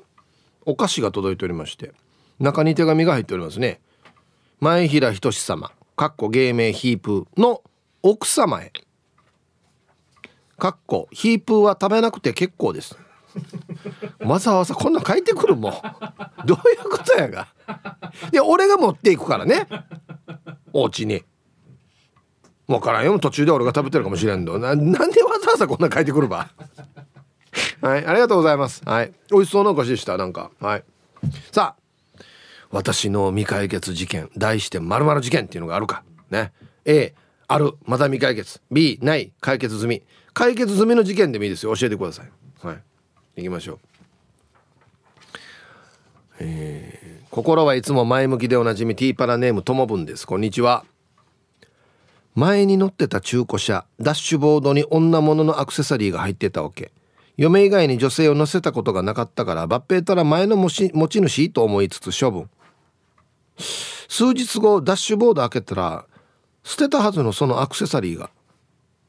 お菓子が届いておりまして中に手紙が入っておりますね。前平仁様かっこ芸名ヒープの奥様へ。かっこヒープは食べなくて結構です。わざわざこんな書いてくるもん。どういうことやが。で俺が持っていくからね。お家に。分からんよ。途中で俺が食べてるかもしれんのなんでわざわざこんな書いてくるば。<laughs> はいありがとうございます。はい。美味しそうなお菓子でしたなんか。はい。さあ私の未解決事件題して〇〇事件っていうのがあるか。ね。A あるまだ未解決。B ない解決済み。解決済みの事件でもいいですよ。教えてください。はい。行きましょう。えー、心はいつも前向きでおなじみティーパラネームともぶんです。こんにちは。前に乗ってた中古車ダッシュボードに女物のアクセサリーが入ってたわけ。嫁以外に女性を乗せたことがなかったから抜兵たら前の持ち主と思いつつ処分。数日後ダッシュボード開けたら捨てたはずのそのアクセサリーが。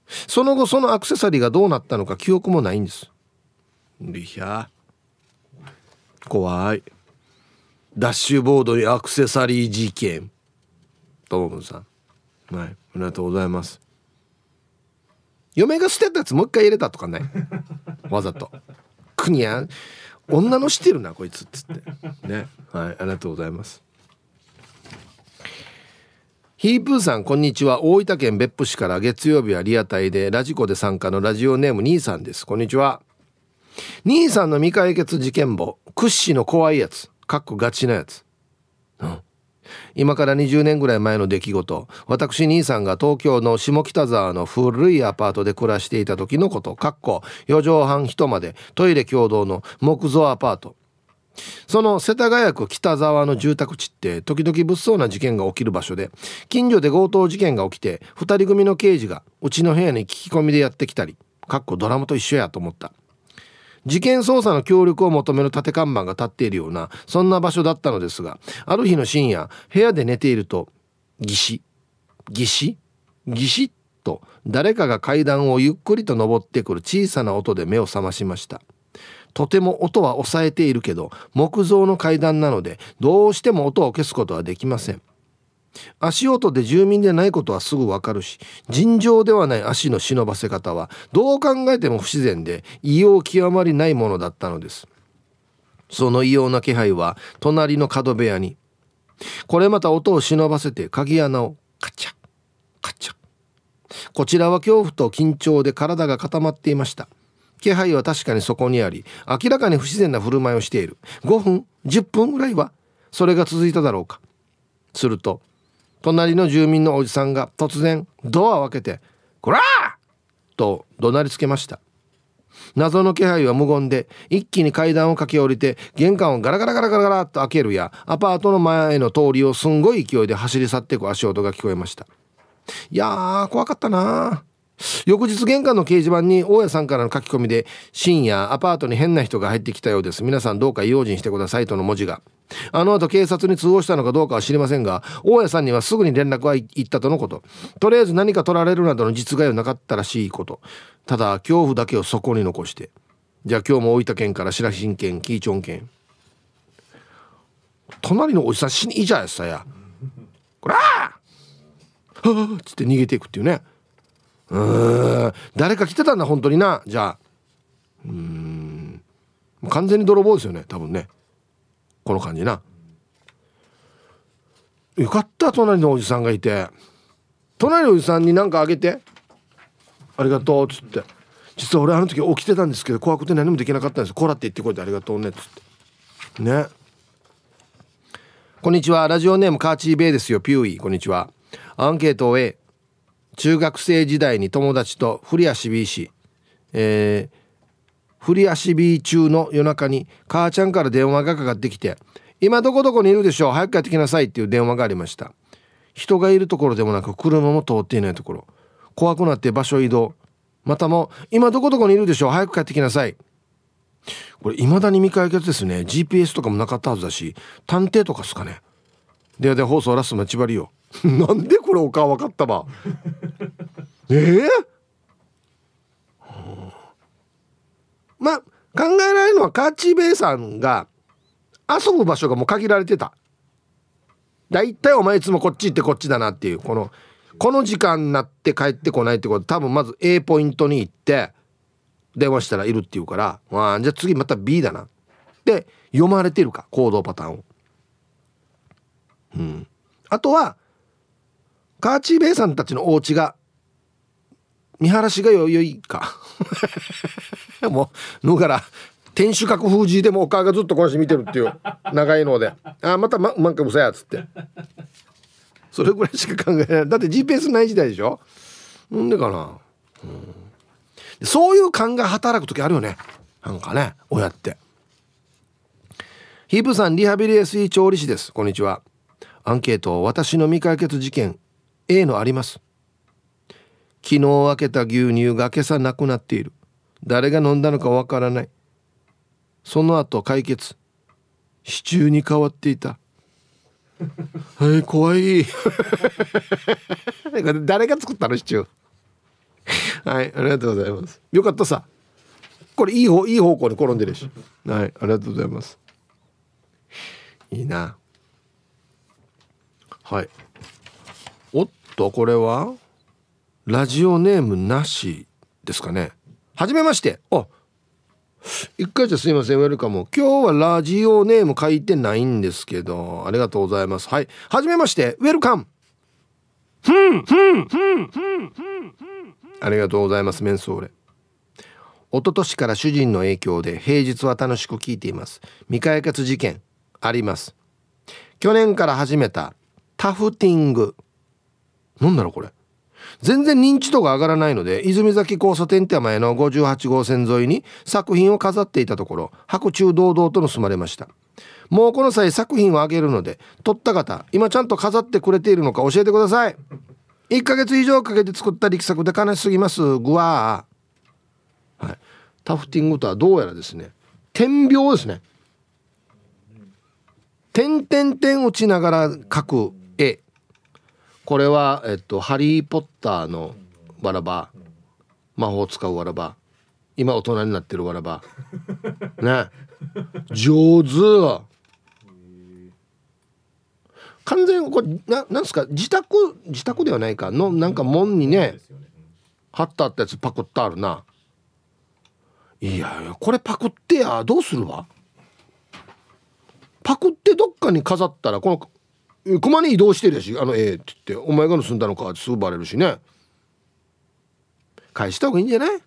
その後そのアクセサリーがどうなったのか記憶もないんです。いや怖い。ダッシュボードにアクセサリー事件。ともぶんさん。はいありがとうございます。嫁が捨てたやつもう一回入れたとかねわざと「くにゃ女のしてるなこいつ」っつって。ね。はいありがとうございます。ヒープーさんこんにちは。大分県別府市から月曜日はリアタイでラジコで参加のラジオネーム兄さんです。こんにちは。兄さんの未解決事件簿屈指の怖いやつ。かっこガチなやつ。うん。今から20年ぐらい前の出来事。私兄さんが東京の下北沢の古いアパートで暮らしていた時のこと。かっこ4畳半一間でトイレ共同の木造アパート。その世田谷区北沢の住宅地って時々物騒な事件が起きる場所で近所で強盗事件が起きて2人組の刑事がうちの部屋に聞き込みでやってきたり。かっこドラマと一緒やと思った。事件捜査の協力を求める立て看板が立っているようなそんな場所だったのですがある日の深夜部屋で寝ているとギシギシギシッと誰かが階段をゆっくりと登ってくる小さな音で目を覚ましました。とても音は抑えているけど木造の階段なのでどうしても音を消すことはできません。足音で住民でないことはすぐわかるし尋常ではない足の忍ばせ方はどう考えても不自然で異様極まりないものだったのです。その異様な気配は隣の角部屋にこれまた音を忍ばせて鍵穴をカチャカチャこちらは恐怖と緊張で体が固まっていました。気配は確かにそこにあり明らかに不自然な振る舞いをしている。5分10分ぐらいはそれが続いただろうか。すると隣の住民のおじさんが突然ドアを開けて「こら!」と怒鳴りつけました謎の気配は無言で一気に階段を駆け下りて玄関をガラガラガラガラガラと開けるやアパートの前への通りをすんごい勢いで走り去っていく足音が聞こえましたいやー怖かったなー翌日玄関の掲示板に大家さんからの書き込みで深夜アパートに変な人が入ってきたようです。皆さんどうか用心してくださいとの文字が。あの後警察に通報したのかどうかは知りませんが大家さんにはすぐに連絡は行ったとのこと。とりあえず何か取られるなどの実害はなかったらしいこと。ただ恐怖だけをそこに残して。じゃあ今日も大分県から白新県キーチョン県。隣のおじさん死にいいじゃやさや。こらはあっつって逃げていくっていうね。うん。誰か来てたんだ本当にな。じゃあ。うん。完全に泥棒ですよね多分ね。この感じな。よかった隣のおじさんがいて。隣のおじさんに何かあげて。ありがとうっつって。実は俺あの時起きてたんですけど怖くて何もできなかったんです。こらって言ってこいてありがとうねっつって。ね。こんにちは。ラジオネームカーチーベイですよ。ピューイ。こんにちは。アンケートを A 中学生時代に友達と振り足 B し、えー、振り足 B 中の夜中に母ちゃんから電話がかかってきて「今どこどこにいるでしょう早く帰ってきなさい」っていう電話がありました。人がいるところでもなく車も通っていないところ。怖くなって場所移動。またも「今どこどこにいるでしょう早く帰ってきなさい」これ未だに未解決ですね。GPS とかもなかったはずだし探偵とかっすかね。でで放送ラスト待ち針よ。<laughs> なんでこれお顔分かったば？<laughs> ええ？ー、<gasps> まあ考えられるのはカーチベイさんが遊ぶ場所がもう限られてた。だいいお前いつもこっち行ってこっちだなっていうこのこの時間になって帰ってこないってこと。多分まず A ポイントに行って電話したらいるっていうから。あじゃあ次また B だな。で読まれてるか行動パターンを。うん。あとはカーチーベイさんたちのお家が見晴らしがよいか。<laughs> もうのから天守閣封じでもお母がずっとこうして見てるっていう長いので。あまたまなんかもさやっつって。それぐらいしか考えない。だって GPS ない時代でしょ？なんでかな、うん、そういう勘が働く時あるよね。なんかね親って。ヒープさんリハビリ SE 調理師です。こんにちは。アンケート私の未解決事件 A のあります。昨日開けた牛乳が今朝なくなっている。誰が飲んだのかわからない。その後解決。シチューに変わっていた。はい怖い。<laughs> 誰が作ったのシチュー？はいありがとうございます。よかったさ。これいい方いい方向に転んでるし。はいありがとうございます。いいな。はいとこれはラジオネームなしですかね。はじめまして。あ一回じゃすいません。ウェルカム。今日はラジオネーム書いてないんですけどありがとうございます。はい。はじめまして。ウェルカム。ありがとうございます。メンソーレ。一昨年から主人の影響で平日は楽しく聞いています。未解決事件あります。去年から始めたタフティングなんだろうこれ。全然認知度が上がらないので泉崎交差点手前の58号線沿いに作品を飾っていたところ白昼堂々と盗まれました。もうこの際作品をあげるので撮った方今ちゃんと飾ってくれているのか教えてください。1ヶ月以上かけて作った力作で悲しすぎますぐわはい、タフティングとはどうやらですね点描ですね。点点点打ちながら描くこれは、えっと、ハリー・ポッターのわらば魔法使うわらば今大人になってるわらば <laughs> ね。上手。完全これななんですか自宅自宅ではないか。のなんか門にね貼ったったやつパクってあるな。いやいやこれパクってやどうするわ？パクってどっかに飾ったらこの駒に移動してるやしあのええって言ってお前が盗んだのかってすぐバレるしね。返した方がいいんじゃない？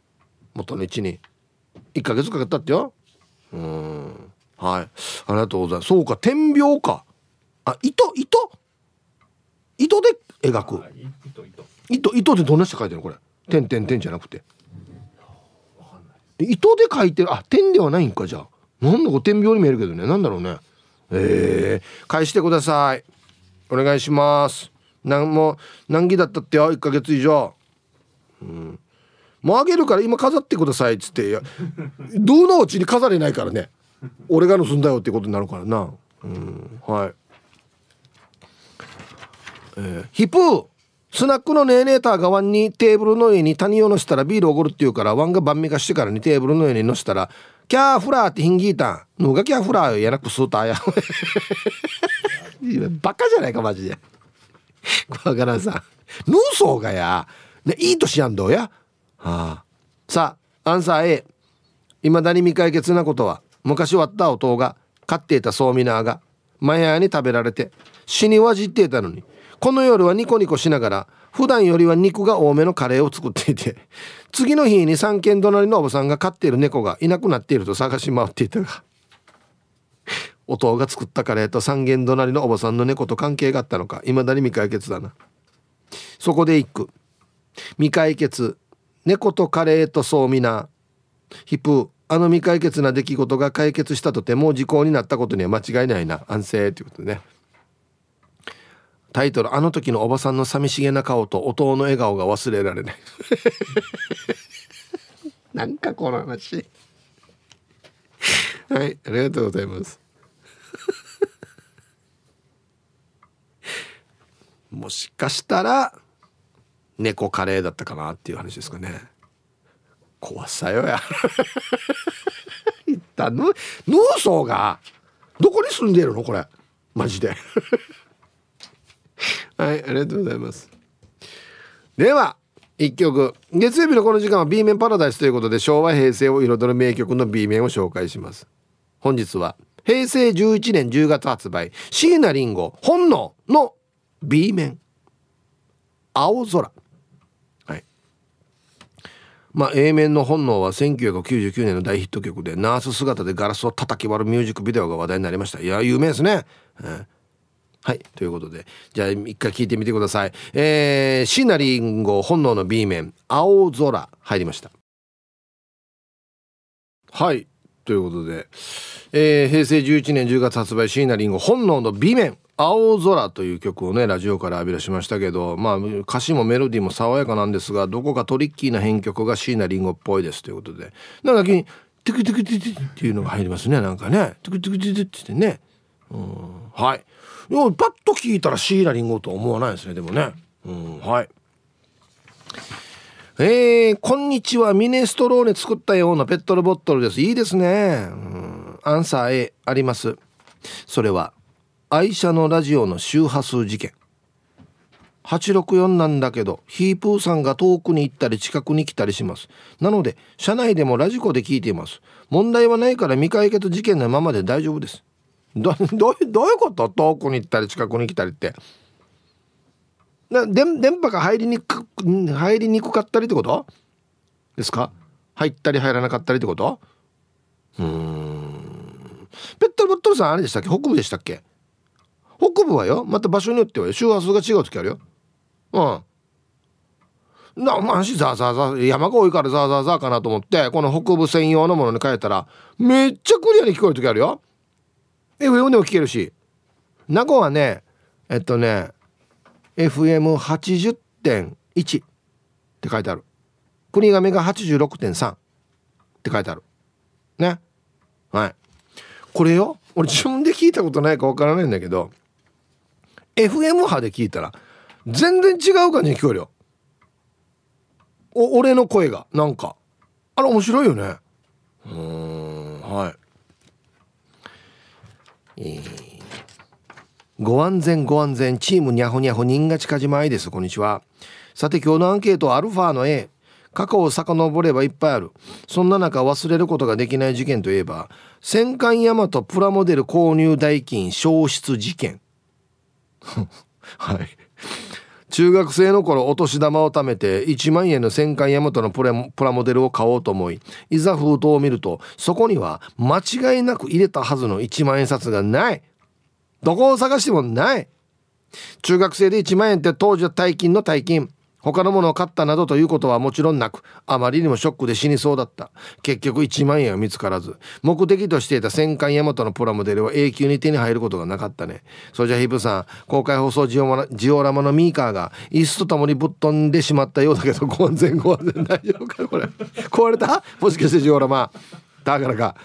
元の位置に。1ヶ月かかったってよ。うん。はい。ありがとうございます。そうか点描か。あ糸糸？糸で描く。糸糸。でどんなして書いてるの？これ。点点点じゃなくて。糸で書いてる。あ点ではないんかじゃあ。なんだこ点描に見えるけどね。なんだろうね。えー、返してくださいお願いします。なんも難儀だったってよ。1ヶ月以上。うん。もうあげるから今飾ってくださいっつって。いやどのうちに飾れないからね。俺が盗んだよってことになるからな。うん。はい。えー、ヒプー。スナックのネーネーターがワンにテーブルの上に谷を乗せたらビールおごるって言うからワンが晩味化してからにテーブルの上に乗せたらキャーフラーってヒンギータンのがキャーフラーやなくスーターや。<laughs> バカじゃないかマジで。わからん。さヌーソーがや、ね、いい年やんどうや。はあ。さあアンサー A いまだに未解決なことは昔割った音が飼っていたソーミナーがマヤに食べられて死にわじっていたのにこの夜はニコニコしながら普段よりは肉が多めのカレーを作っていて次の日に三軒隣のおばさんが飼っている猫がいなくなっていると探し回っていたが <laughs> お父が作ったカレーと三軒隣のおばさんの猫と関係があったのか未だに未解決だな。そこで一句。未解決。猫とカレーとそうみな。ヒプあの未解決な出来事が解決したとても時効になったことには間違いないな。安静。ということでね。タイトル「あの時のおばさんの寂しげな顔と音の笑顔が忘れられない」<laughs> なんかこの話。<laughs> はいありがとうございます。<laughs> もしかしたら猫カレーだったかなっていう話ですかね。怖さよや。一旦ヌヌーソーがどこに住んでるのこれ。マジで。はいありがとうございます。では一曲。月曜日のこの時間は B 面パラダイスということで昭和平成を彩る名曲の B 面を紹介します。本日は平成11年10月発売椎名林檎本能の B 面。青空。はい。まあ A 面の本能は1999年の大ヒット曲でナース姿でガラスを叩き割るミュージックビデオが話題になりました。いや有名ですね、うんはい。ということで、じゃあ一回聞いてみてください。えー、シナリンゴ本能の B 面、青空入りました。はい。ということで、えー、平成11年10月発売椎名林檎本能の B 面青空という曲をねラジオから浴び出しましたけどまあ歌詞もメロディーも爽やかなんですがどこかトリッキーな編曲が椎名林檎っぽいですということでなんか急にトゥクトゥクトゥクっていうのが入りますねなんかねトゥクトゥクトゥクってねうんはいパッと聞いたら椎名林檎と思わないですねでもね。うんはい。えー、こんにちはミネストローネ作ったようなペットボトルです。いいですね。うんアンサー A あります。それは愛車のラジオの周波数事件。864なんだけどヒープーさんが遠くに行ったり近くに来たりします。なので車内でもラジコで聞いています。問題はないから未解決事件のままで大丈夫です。ど <laughs> どうどういうこと？遠くに行ったり近くに来たりって。な電電波が入りにく入りにくかったりってこと？ですか？入ったり入らなかったりってこと？うん。ペットボトルさんあれでしたっけ？北部でしたっけ？北部はよ。また場所によっては周波数が違う時あるよ。うん。なまあしザーザーザー山が多いからザーザーザーかなと思ってこの北部専用のものに変えたらめっちゃクリアに聞こえる時あるよ。FM でも聞けるし。名護はねえっとね FM80.1 って書いてある。国亀が86.3って書いてある。ね。はい。これよ？俺自分で聞いたことないかわからないんだけど FM 波で聞いたら全然違う感じに聞こえるよ。お俺の声が。なんか。あれ面白いよね。うんはい。えー、ご安全ご安全チームにゃほにゃほ人が近島愛です。こんにちは。さて今日のアンケートアルファの A 過去を遡ればいっぱいある。そんな中忘れることができない事件といえば戦艦大和プラモデル購入代金消失事件。<laughs> はい。中学生の頃お年玉を貯めて1万円の戦艦大和のプラモデルを買おうと思いいざ封筒を見るとそこには間違いなく入れたはずの1万円札がない。どこを探してもない。中学生で1万円って当時は大金の大金。他のものを買ったなどということはもちろんなくあまりにもショックで死にそうだった。結局1万円は見つからず目的としていた戦艦大和のプラモデルは永久に手に入ることがなかったね。それじゃヒブさん公開放送ジオジオラマのミーカーが椅子とともにぶっ飛んでしまったようだけどご安全ご安全大丈夫かこれ。壊れた？もしかしてジオラマ。だからか。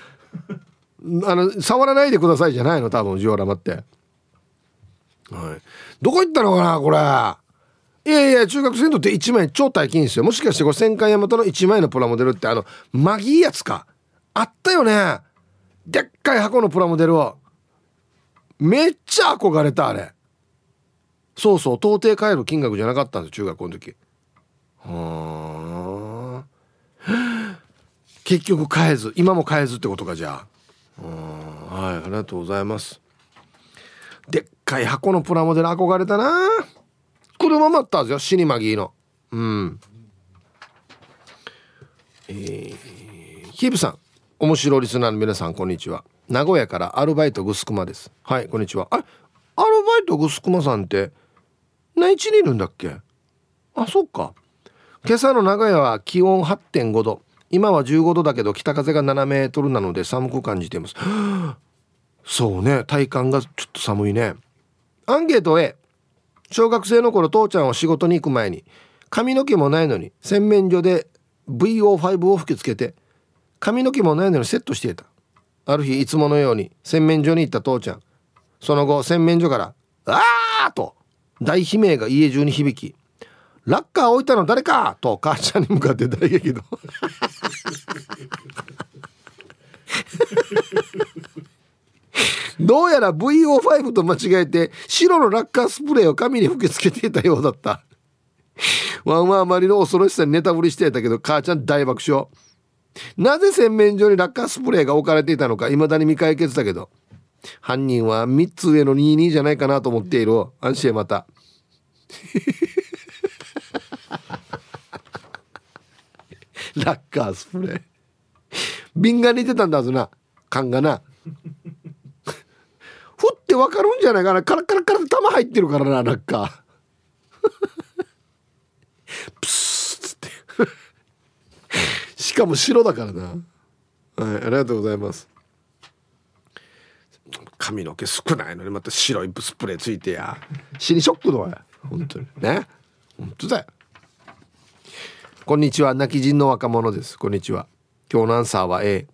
あの触らないでくださいじゃないの？多分ジオラマって。はい。どこ行ったのかなこれ。いやいや中学生にとって1万円超大金ですよ。もしかしてこれ戦艦大和の1万円のプラモデルってあのマギーやつか？あったよね。でっかい箱のプラモデルを。めっちゃ憧れたあれ。そうそう到底買える金額じゃなかったんです中学校の時。はあ。結局買えず今も買えずってことかじゃあ。はいありがとうございます。でっかい箱のプラモデル憧れたな。車もあったんですよ。シニマギーの。うん。えー、ヒープさん面白リスナーの皆さんこんにちは。名古屋からアルバイトグスクマです。はいこんにちは。あアルバイトグスクマさんって内地にいるんだっけ？あそっか。今朝の名古屋は気温8.5度今は15度だけど北風が7メートルなので寒く感じています。<gasps> そうね体感がちょっと寒いね。アンケート A 小学生の頃父ちゃんは仕事に行く前に髪の毛もないのに洗面所で VO5 を吹きつけて髪の毛もないのにセットしていたある日いつものように洗面所に行った父ちゃんその後洗面所から「あー!」と大悲鳴が家中に響き「ラッカー置いたの誰か!」と母ちゃんに向かって大激怒 <laughs> どうやら VO5 と間違えて白のラッカースプレーを髪に吹きつけていたようだった。ワンワンあまりの恐ろしさにネタぶりしてたけど母ちゃん大爆笑。なぜ洗面所にラッカースプレーが置かれていたのか未だに未解決だけど。犯人は3つ上の22じゃないかなと思っている。安心また。<laughs> ラッカースプレー。瓶が似てたんだぞな。缶がな。ふってわかるんじゃないかな。カラカラカラ玉入ってるからなラッカープスッつって。しかも白だからな。はいありがとうございます。髪の毛少ないのにまた白いスプレーついてや。死にショックだわ。本当に。ね。本当だよ。こんにちは。泣き人の若者です。こんにちは。今日のアンサーは A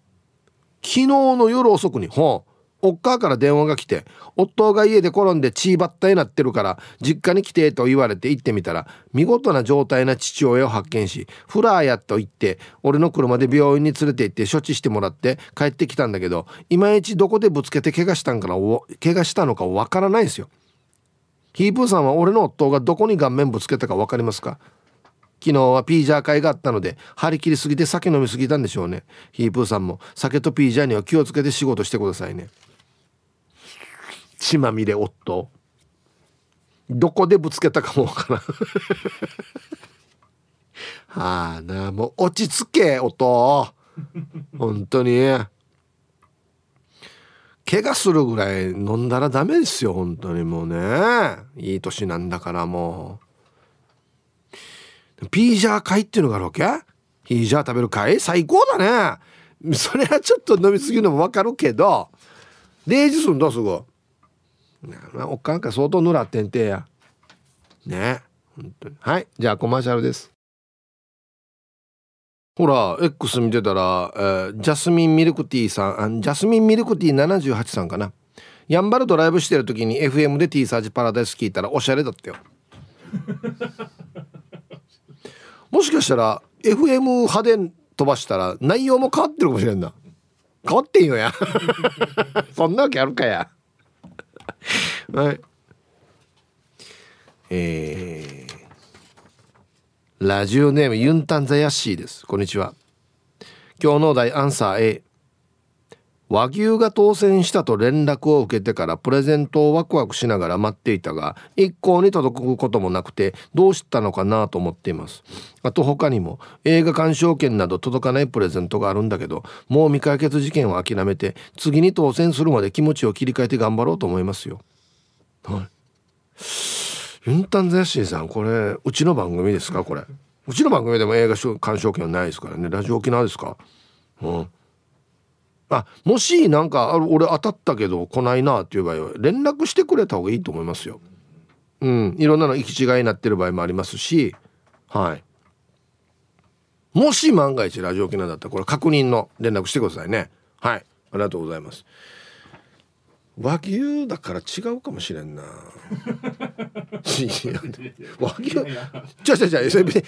昨日の夜遅くにほうおっかから電話が来て夫が家で転んで血ばったになってるから実家に来てと言われて行ってみたら見事な状態な父親を発見しフラーやと言って俺の車で病院に連れて行って処置してもらって帰ってきたんだけどいまいちどこでぶつけて怪我したんかな怪我したのかわからないんですよ。ヒープーさんは俺の夫がどこに顔面ぶつけたか分かりますか？昨日はピージャー会があったので張り切りすぎて酒飲みすぎたんでしょうね。ヒープーさんも酒とピージャーには気をつけて仕事してくださいね。血まみれ夫。どこでぶつけたかもわからん。<laughs> はあなもう落ち着け音。本当に。怪我するぐらい飲んだらダメですよ本当に。もうね。いい年なんだからもう。ピージャー会っていうのがあるわけ？ピージャー食べる会？最高だね。それはちょっと飲みすぎるのもわかるけど。0時すんだすぐおっかんか相当ぬらってんてや。ね。本当に。はい。じゃあコマーシャルです。ほら X 見てたら、えー、ジャスミンミルクティーさんジャスミンミルクティー78さんかな。やんばるとライブしてる時に FM で T サージパラダイス聞いたらおしゃれだったよ。<laughs> もしかしたら FM 派で飛ばしたら内容も変わってるかもしれんな。変わってんよや。<laughs> そんなわけあるかや。はい。えー、ラジオネームユンタンザヤッシーです。こんにちは。今日のお題アンサー A 和牛が当選したと連絡を受けてからプレゼントをワクワクしながら待っていたが一向に届くこともなくてどうしたのかなと思っています。あと他にも映画鑑賞券など届かないプレゼントがあるんだけどもう未解決事件を諦めて次に当選するまで気持ちを切り替えて頑張ろうと思いますよ。はいユンタンザヤシーさんこれうちの番組ですか？これうちの番組でも映画鑑賞券はないですからねラジオ沖縄ですか？うんあもしなんか俺当たったけど来ないなっていう場合は連絡してくれた方がいいと思いますよ。うん、いろんなの行き違いになってる場合もありますし、はい。もし万が一ラジオ機能だったらこれ確認の連絡してくださいね。はい。ありがとうございます。和牛だから違うかもしれんな。<laughs> 和牛。じゃじゃじゃ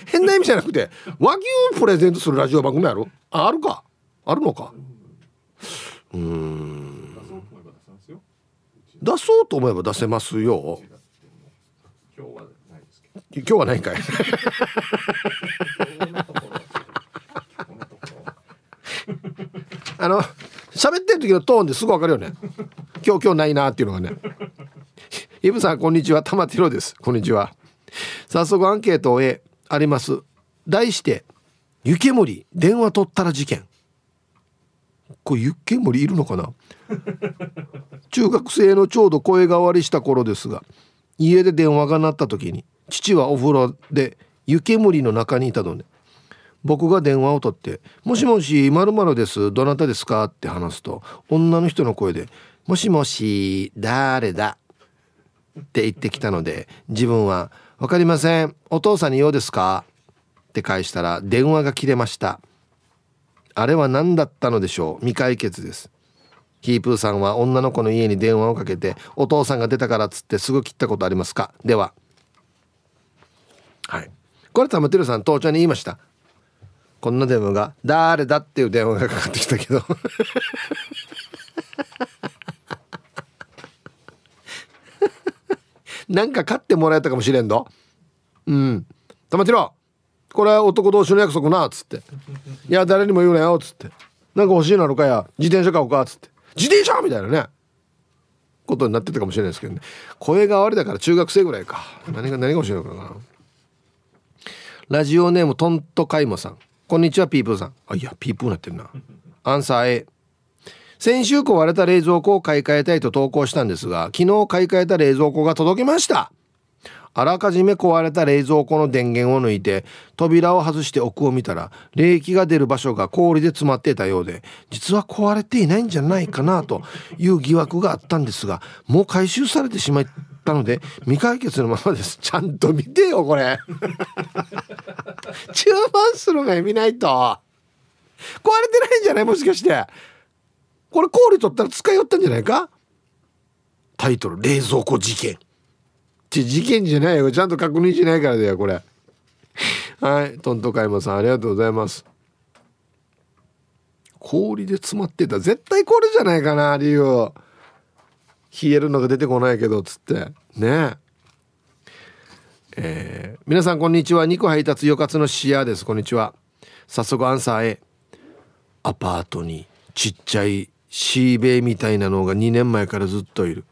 変な意味じゃなくて和牛プレゼントするラジオ番組ある？ああるか？あるのか？うん出そうと思えば出せますよ今日はないですけど今日はないかいあの喋ってる時のトーンですぐ分かるよね今日今日ないなっていうのがね。<laughs> イブさんこんにちは。玉テロです。こんにちは。早速アンケートをあります。題して湯煙。電話取ったら事件。これユッケ森いるのかな？<laughs> 中学生のちょうど声変わりした頃ですが家で電話が鳴った時に父はお風呂で湯煙の中にいたので僕が電話を取って「もしもしまるです。どなたですか?」って話すと女の人の声で「もしもし誰だ?」って言ってきたので自分は「分かりません。お父さんに用ですか?」って返したら電話が切れました。あれは何だったのでしょう？未解決です。ヒープーさんは女の子の家に電話をかけてお父さんが出たからっつってすぐ切ったことありますか？では。はい。これ玉てるさん父ちゃんに言いました。こんな電話が「誰だ?」っていう電話がかかってきたけど。なんか買ってもらえたかもしれんのうん。玉てろこれは男同士の約束な」っつって「いや誰にも言うなよ」っつって「なんか欲しいなのかや。自転車買おうか」っつって「自転車!」みたいなね。ことになってたかもしれないですけどね。声が悪いだから中学生ぐらいか。何が何が欲しいのかな。ラジオネームトントカイモさん。こんにちはピープーさん。あいやピープーなってるな。アンサー A 先週壊れた冷蔵庫を買い替えたいと投稿したんですが昨日買い替えた冷蔵庫が届きました。あらかじめ壊れた冷蔵庫の電源を抜いて扉を外して奥を見たら冷気が出る場所が氷で詰まっていたようで実は壊れていないんじゃないかなという疑惑があったんですがもう回収されてしまったので未解決のままです。ちゃんと見てよこれ。<laughs> 注文する前見ないと。壊れてないんじゃない？もしかして。これ氷取ったら使いよったんじゃないか？タイトル冷蔵庫事件。ち事件じゃないよ。ちゃんと確認しないからだよこれ。はいトントカイマさんありがとうございます。氷で詰まってた。絶対これじゃないかな理由冷えるのが出てこないけどつって。ね。えー、皆さんこんにちは。肉配達よかつのシアです。こんにちは。早速アンサー A アパートにちっちゃいシーベイみたいなのが2年前からずっといる。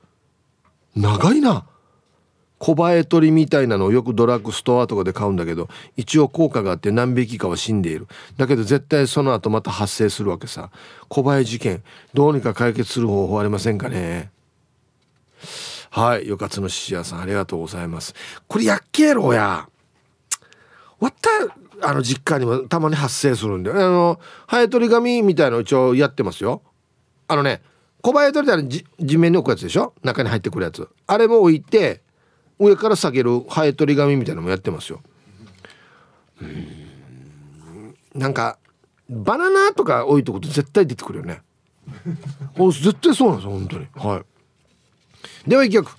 長いな。小映え鳥みたいなのをよくドラッグストアとかで買うんだけど一応効果があって何匹かは死んでいる。だけど絶対その後また発生するわけさ。小映え事件どうにか解決する方法ありませんかね。はいよかつの獅子屋さんありがとうございます。これやっけろや。わったあの実家にもたまに発生するんであのハエ取り紙みたいの一応やってますよ。あのね小映え取りって地面に置くやつでしょ？中に入ってくるやつ。あれも置いて上から下げるハエ取り紙みたいなのもやってますよ。うん。なんかバナナとか置いとくと絶対出てくるよね。<laughs> お絶対そうなんですよ本当に。はい。では一曲。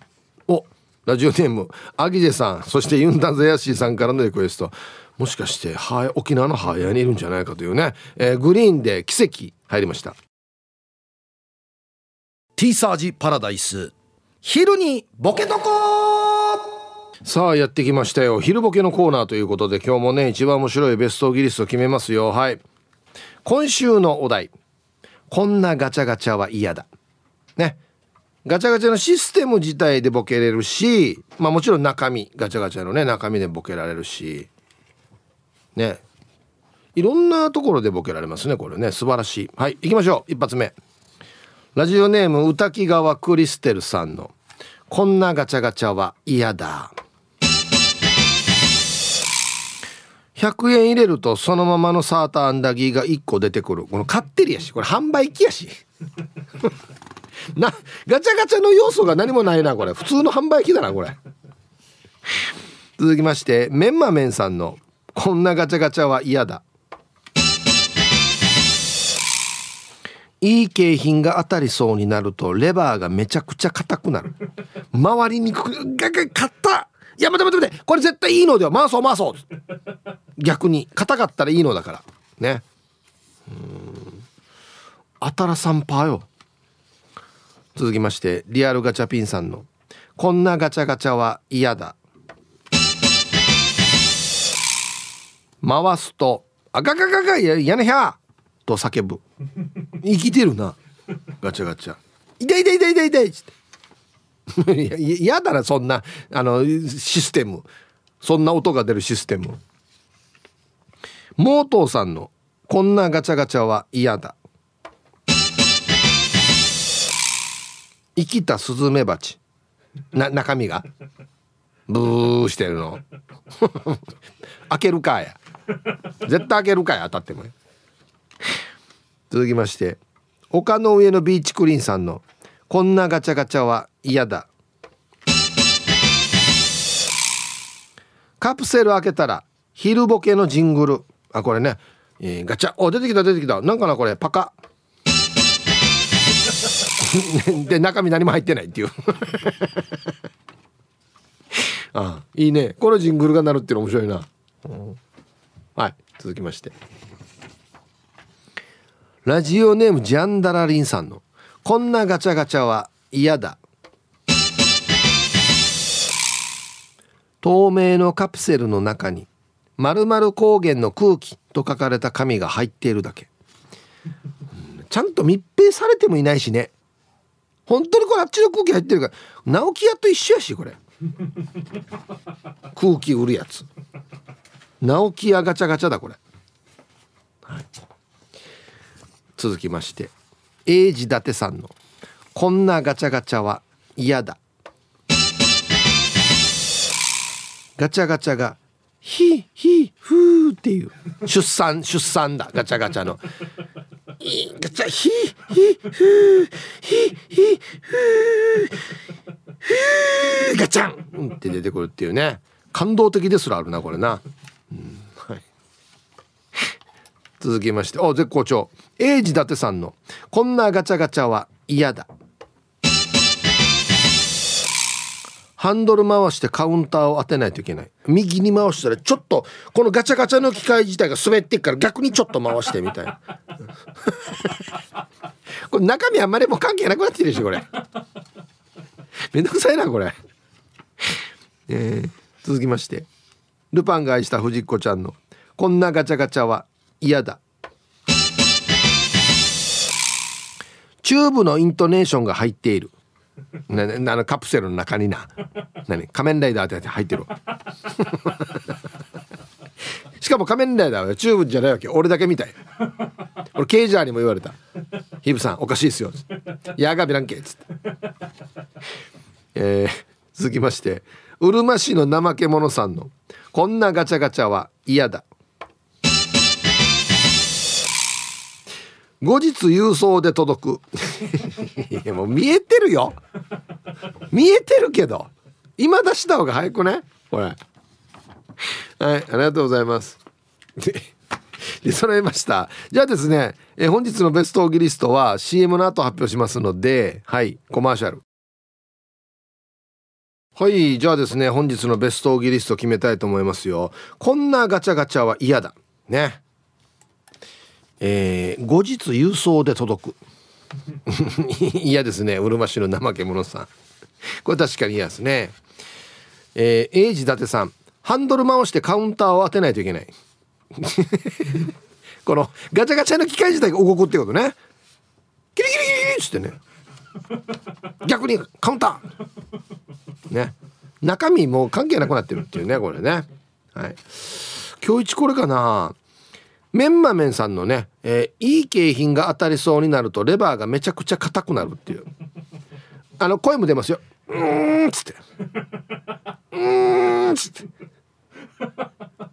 おラジオネームアギジェさん。そしてユンタンザヤシーさんからのリクエスト。もしかしては沖縄のハーヤにいるんじゃないかというね、えー、グリーンで奇跡入りましたティーサージパラダイス。昼にボケとこさあやってきましたよ。昼ボケのコーナーということで今日もね一番面白いベストギリスト決めますよ。はい。今週のお題。こんなガチャガチャは嫌だ。ね。ガチャガチャのシステム自体でボケれるしまあもちろん中身ガチャガチャのね中身でボケられるし。ね。いろんなところでボケられますねこれね。素晴らしい。はい行きましょう。一発目。ラジオネーム歌木川クリステルさんの「こんなガチャガチャは嫌だ」100円入れるとそのままのサーターアンダギーが1個出てくる。この買ってるやし。これ販売機やし。<laughs> なガチャガチャの要素が何もないなこれ。普通の販売機だなこれ。続きましてメンマメンさんの「こんなガチャガチャは嫌だ」いい景品が当たりそうになるとレバーがめちゃくちゃ硬くなる。回りにくくがが買っ。たいや待て待て待て。これ絶対いいのでは回そう回そう。逆に。硬かったらいいのだから。ね。うん。あたらさんパーよ。続きましてリアルガチャピンさんの「こんなガチャガチャは嫌だ」回すと「あががががややねひゃ!」と叫ぶ。生きてるな。ガチャガチャ「痛い痛い痛い痛い痛い」っつって嫌だなそんな。あのシステム。そんな音が出るシステム。モートーさんの「こんなガチャガチャは嫌だ」生きたスズメバチ。な中身が。ブーしてるの。<laughs> 開けるかや。絶対開けるかや当たっても。続きまして丘の上のビーチクリーンさんの「こんなガチャガチャは嫌だ」カプセル開けたら昼ボケのジングル。あこれね、えー、ガチャ。お出てきた出てきた。なんかなこれ。パカ。<laughs> で中身何も入ってないっていう。<laughs> ああいいね。このジングルが鳴るっていうの面白いな、うん、はい。続きまして。ラジオネームジャンダラリンさんの「こんなガチャガチャは嫌だ」透明のカプセルの中に「まる高原の空気」と書かれた紙が入っているだけ。ちゃんと密閉されてもいないしね。本当にこれあっちの空気入ってるから直木屋と一緒やしこれ。空気売るやつ。直木屋ガチャガチャだこれ、はい、続きまして英治伊達さんの「こんなガチャガチャは嫌だ」ガチャガチャが「ヒヒフー」っていう。出産出産だ。ガチャガチャの。いガチャヒヒフーヒヒフーガチャンって出てくるっていうね。感動的ですらあるなこれな、うん、続きましてお絶好調。英治伊達さんの「こんなガチャガチャは嫌だ」ハンドル回してカウンターを当てないといけない。右に回したらちょっとこのガチャガチャの機械自体が滑ってっから逆にちょっと回してみたいな。<laughs> これ中身あんまりもう関係なくなってるでしょこれ。めんどくさいなこれ。えー、続きまして。ルパンが愛した藤子ちゃんの「こんなガチャガチャは嫌だ」チューブのイントネーションが入っている。ななのカプセルの中にな。何？仮面ライダーって入ってる <laughs> しかも仮面ライダーはチューブじゃないわけ俺だけみたい。俺ケイジャーにも言われた「ヒブさんおかしいっすよ」やがびらんけ」っつって。えー、続きまして。うるま市の怠け者さんの「こんなガチャガチャは嫌だ」後日郵送で届く。<laughs> いやもう見えてるよ。見えてるけど。今出した方が早くねこれ。はいありがとうございます。<laughs> で揃えました。じゃあですね、え本日のベストオギリストは CM の後発表しますのではいコマーシャル。はいじゃあですね本日のベストオギリスト決めたいと思いますよ。こんなガチャガチャは嫌だ。ね。えー、後日郵送で届く。<laughs> 嫌ですね。うるま市の怠け者さん。これ確かに嫌ですね。えー、英治伊達さん。ハンドル回してカウンターを当てないといけない。<laughs> このガチャガチャの機械自体が動くってことね。キリキリキリっつってね。逆にカウンター。ね。中身もう関係なくなってるっていうねこれね。はい。今日一これかな。メンマメンさんのね、えー、いい景品が当たりそうになるとレバーがめちゃくちゃ硬くなるっていう。あの声も出ますよ「うん」っつって「うん」っつって「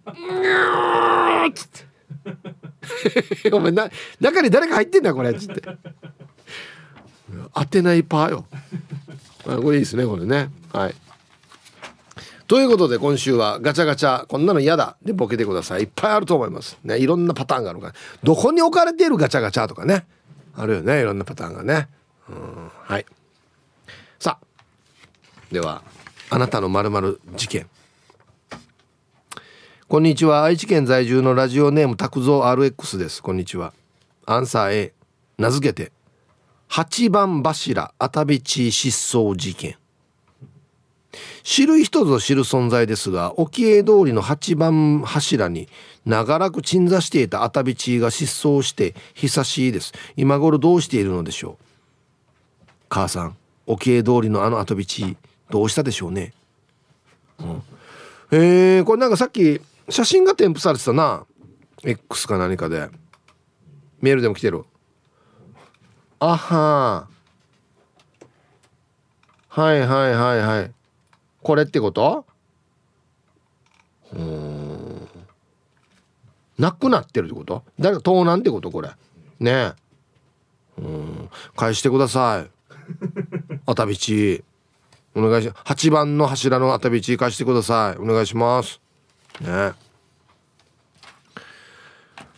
うん」っつって。<laughs> お前な中に誰か入ってんだこれっつって。当てないパーよ。これいいですねこれね。はい。ということで今週はガチャガチャこんなの嫌だ。でボケてください。いっぱいあると思います。ねいろんなパターンがあるから。どこに置かれているガチャガチャとかね。あるよねいろんなパターンがね。うんはい。さあではあなたのまる事件。こんにちは。愛知県在住のラジオネーム拓蔵 RX です。こんにちは。アンサー A 名付けて八番柱熱海地失踪事件。知る人ぞ知る存在ですが沖江通りの8番柱に長らく鎮座していたアタビチーが失踪して久しいです。今頃どうしているのでしょう？母さん沖江通りのあのアタビチーどうしたでしょうね、うん、えー、これなんかさっき写真が添付されてたな。X か何かで。メールでも来てる。あははいはいはいはい。これってこと？うん。なくなってるってこと？誰か盗難ってこと？これ。ねうん。返してください。あたびちお願いし8番の柱のあたびち返してください。お願いします。ね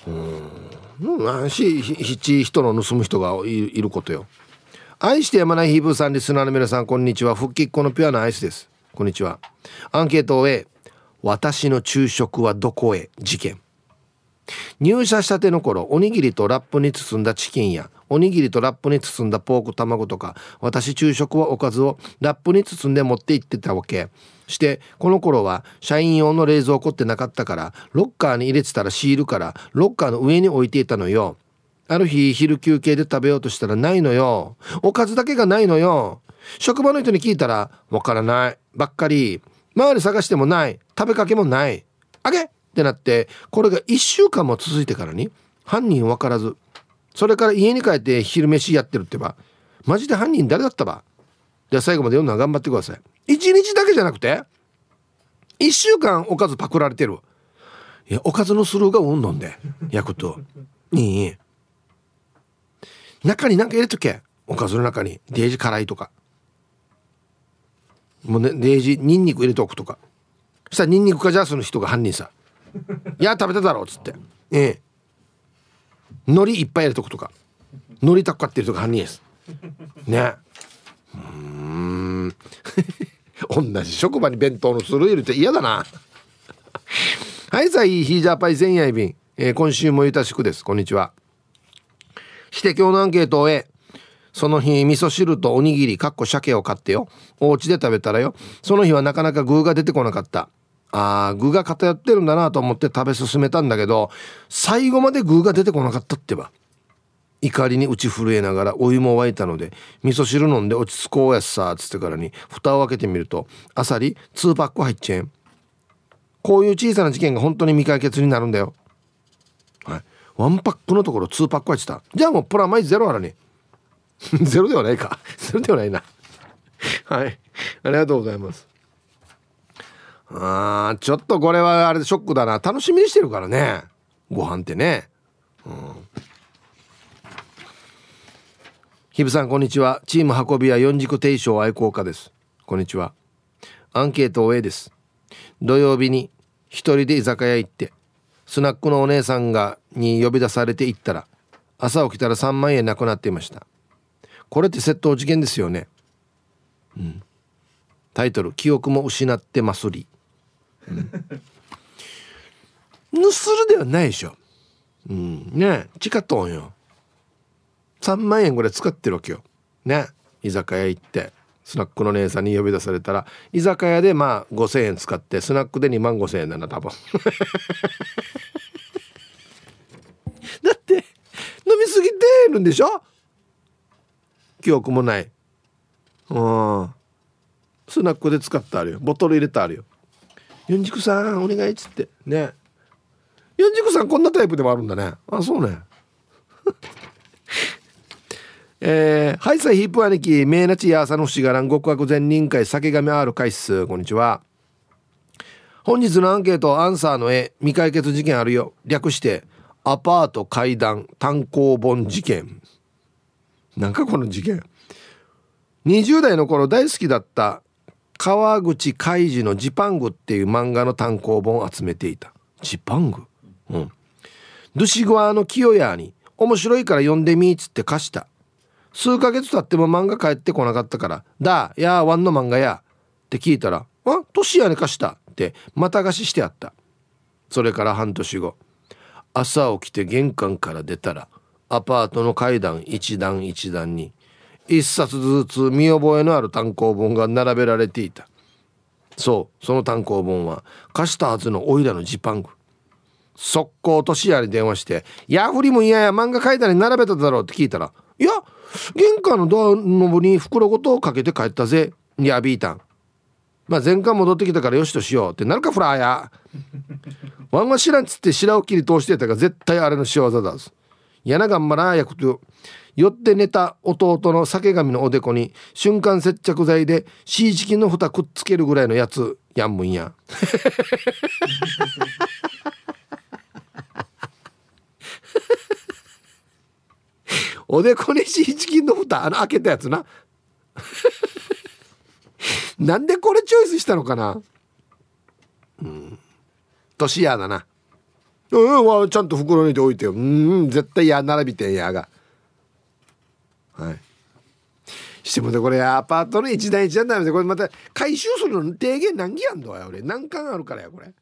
うん。し七人の盗む人がいることよ。愛してやまないヒーブーさんリスナーの皆さんこんにちは。復帰っ子のピュアなアイスですこんにちは。アンケートを A 私の昼食はどこへ？事件。入社したての頃おにぎりとラップに包んだチキンやおにぎりとラップに包んだポーク卵とか私昼食はおかずをラップに包んで持って行ってたわけ。してこの頃は社員用の冷蔵庫ってなかったからロッカーに入れてたらシールからロッカーの上に置いていたのよ。ある日昼休憩で食べようとしたらないのよ。おかずだけがないのよ。職場の人に聞いたらわからないばっかり。周り探してもない。食べかけもない。あげ？ってなってこれが1週間も続いてからに犯人分からず。それから家に帰って昼飯やってるってば。マジで犯人誰だったば？じゃあ最後まで読むのは頑張ってください。1日だけじゃなくて1週間おかずパクられてる。いやおかずのスルーがうんどんで焼くと。いい。中に何か入れとけ。おかずの中に。デージ辛いとか。もうねデージニンニク入れておくとか。そしたらニンニクかジャスの人が犯人さ「<laughs> いや食べただろ」っつって。ええ。海苔いっぱい入れとくとか。海苔たっかってる人が犯人です。ね。うん。<laughs> 同じ職場に弁当のするいるって嫌だな。はいさいヒージャーパイ前夜便、えー、今週もゆたしくです。こんにちは。して今日のアンケートをその日味噌汁とおにぎりかっこ鮭を買ってよ。お家で食べたらよ。その日はなかなか具が出てこなかった。あー具が偏ってるんだなと思って食べ進めたんだけど最後まで具が出てこなかったってば。怒りに打ち震えながらお湯も沸いたので味噌汁飲んで落ち着こうやっさっつってからに蓋を開けてみるとあさり2パック入っちゃえん。こういう小さな事件が本当に未解決になるんだよ。はい。1パックのところ2パック入ってた。じゃあもうプラマイゼロあらね <laughs> ゼロではないか。<laughs> ゼロではないな。はい。ありがとうございます。あー、ちょっとこれはあれでショックだな。楽しみにしてるからね。ご飯ってね。うん。ひぶさん、こんにちは。チーム運び屋四軸定称愛好家です。こんにちは。アンケート A です。土曜日に一人で居酒屋行って、スナックのお姉さんがに呼び出されて行ったら朝起きたら3万円なくなっていましたこれって窃盗事件ですよね。うん。タイトル「記憶も失ってますり」うん、盗るではないでしょ。うん。ねチカトンよ。3万円ぐらい使ってるわけよ。ね。居酒屋行ってスナックの姉さんに呼び出されたら居酒屋でまあ5,000円使ってスナックで2万5,000円だな多分。<laughs> だって飲みすぎてるんでしょ？記憶もない。うん。スナックで使ってあるよ。ボトル入れてあるよ四軸さんお願いっつって。ね。四軸さんこんなタイプでもあるんだね。あそうね。<laughs> えー、ハイサイヒップ兄貴、名なちや朝のしがらん極悪善人会酒神 R 回数、こんにちは。本日のアンケート、アンサーの絵、未解決事件あるよ。略して、アパート階段単行本事件。なんかこの事件。20代の頃大好きだった川口海二のジパングっていう漫画の単行本を集めていた。ジパング？うん。ドゥシグワの清屋に面白いから読んでみーっつって貸した。数ヶ月経っても漫画帰ってこなかったから「だやワンの漫画や」って聞いたら「あトシヤに貸した」ってまた貸ししてあったそれから半年後朝起きて玄関から出たらアパートの階段一段一段に一冊ずつ見覚えのある単行本が並べられていた。そうその単行本は貸したはずのオイラのジパング。速攻トシヤに電話して「ヤフリも嫌や漫画階段に並べただろう」って聞いたら「いや玄関のドアのに袋ごとかけて帰ったぜやビータン。まあ前回戻ってきたからよしとしようってなるかフラーや <laughs> ワンは知らんっつって白を切り通してたが絶対あれの仕業だぞ。やながんまらやくと酔って寝た弟の酒神のおでこに瞬間接着剤でシーチキンの蓋くっつけるぐらいのやつやんむんや。おでこにシーチキンの蓋あの開けたやつな。なんでこれチョイスしたのかな。うん。年やだな。うんちゃんと袋に入れておいてようん絶対や並びてんやがはいしてもねこれアパートの一段一段だめでこれまた回収するの提言何件やんのや俺何巻あるからやこれ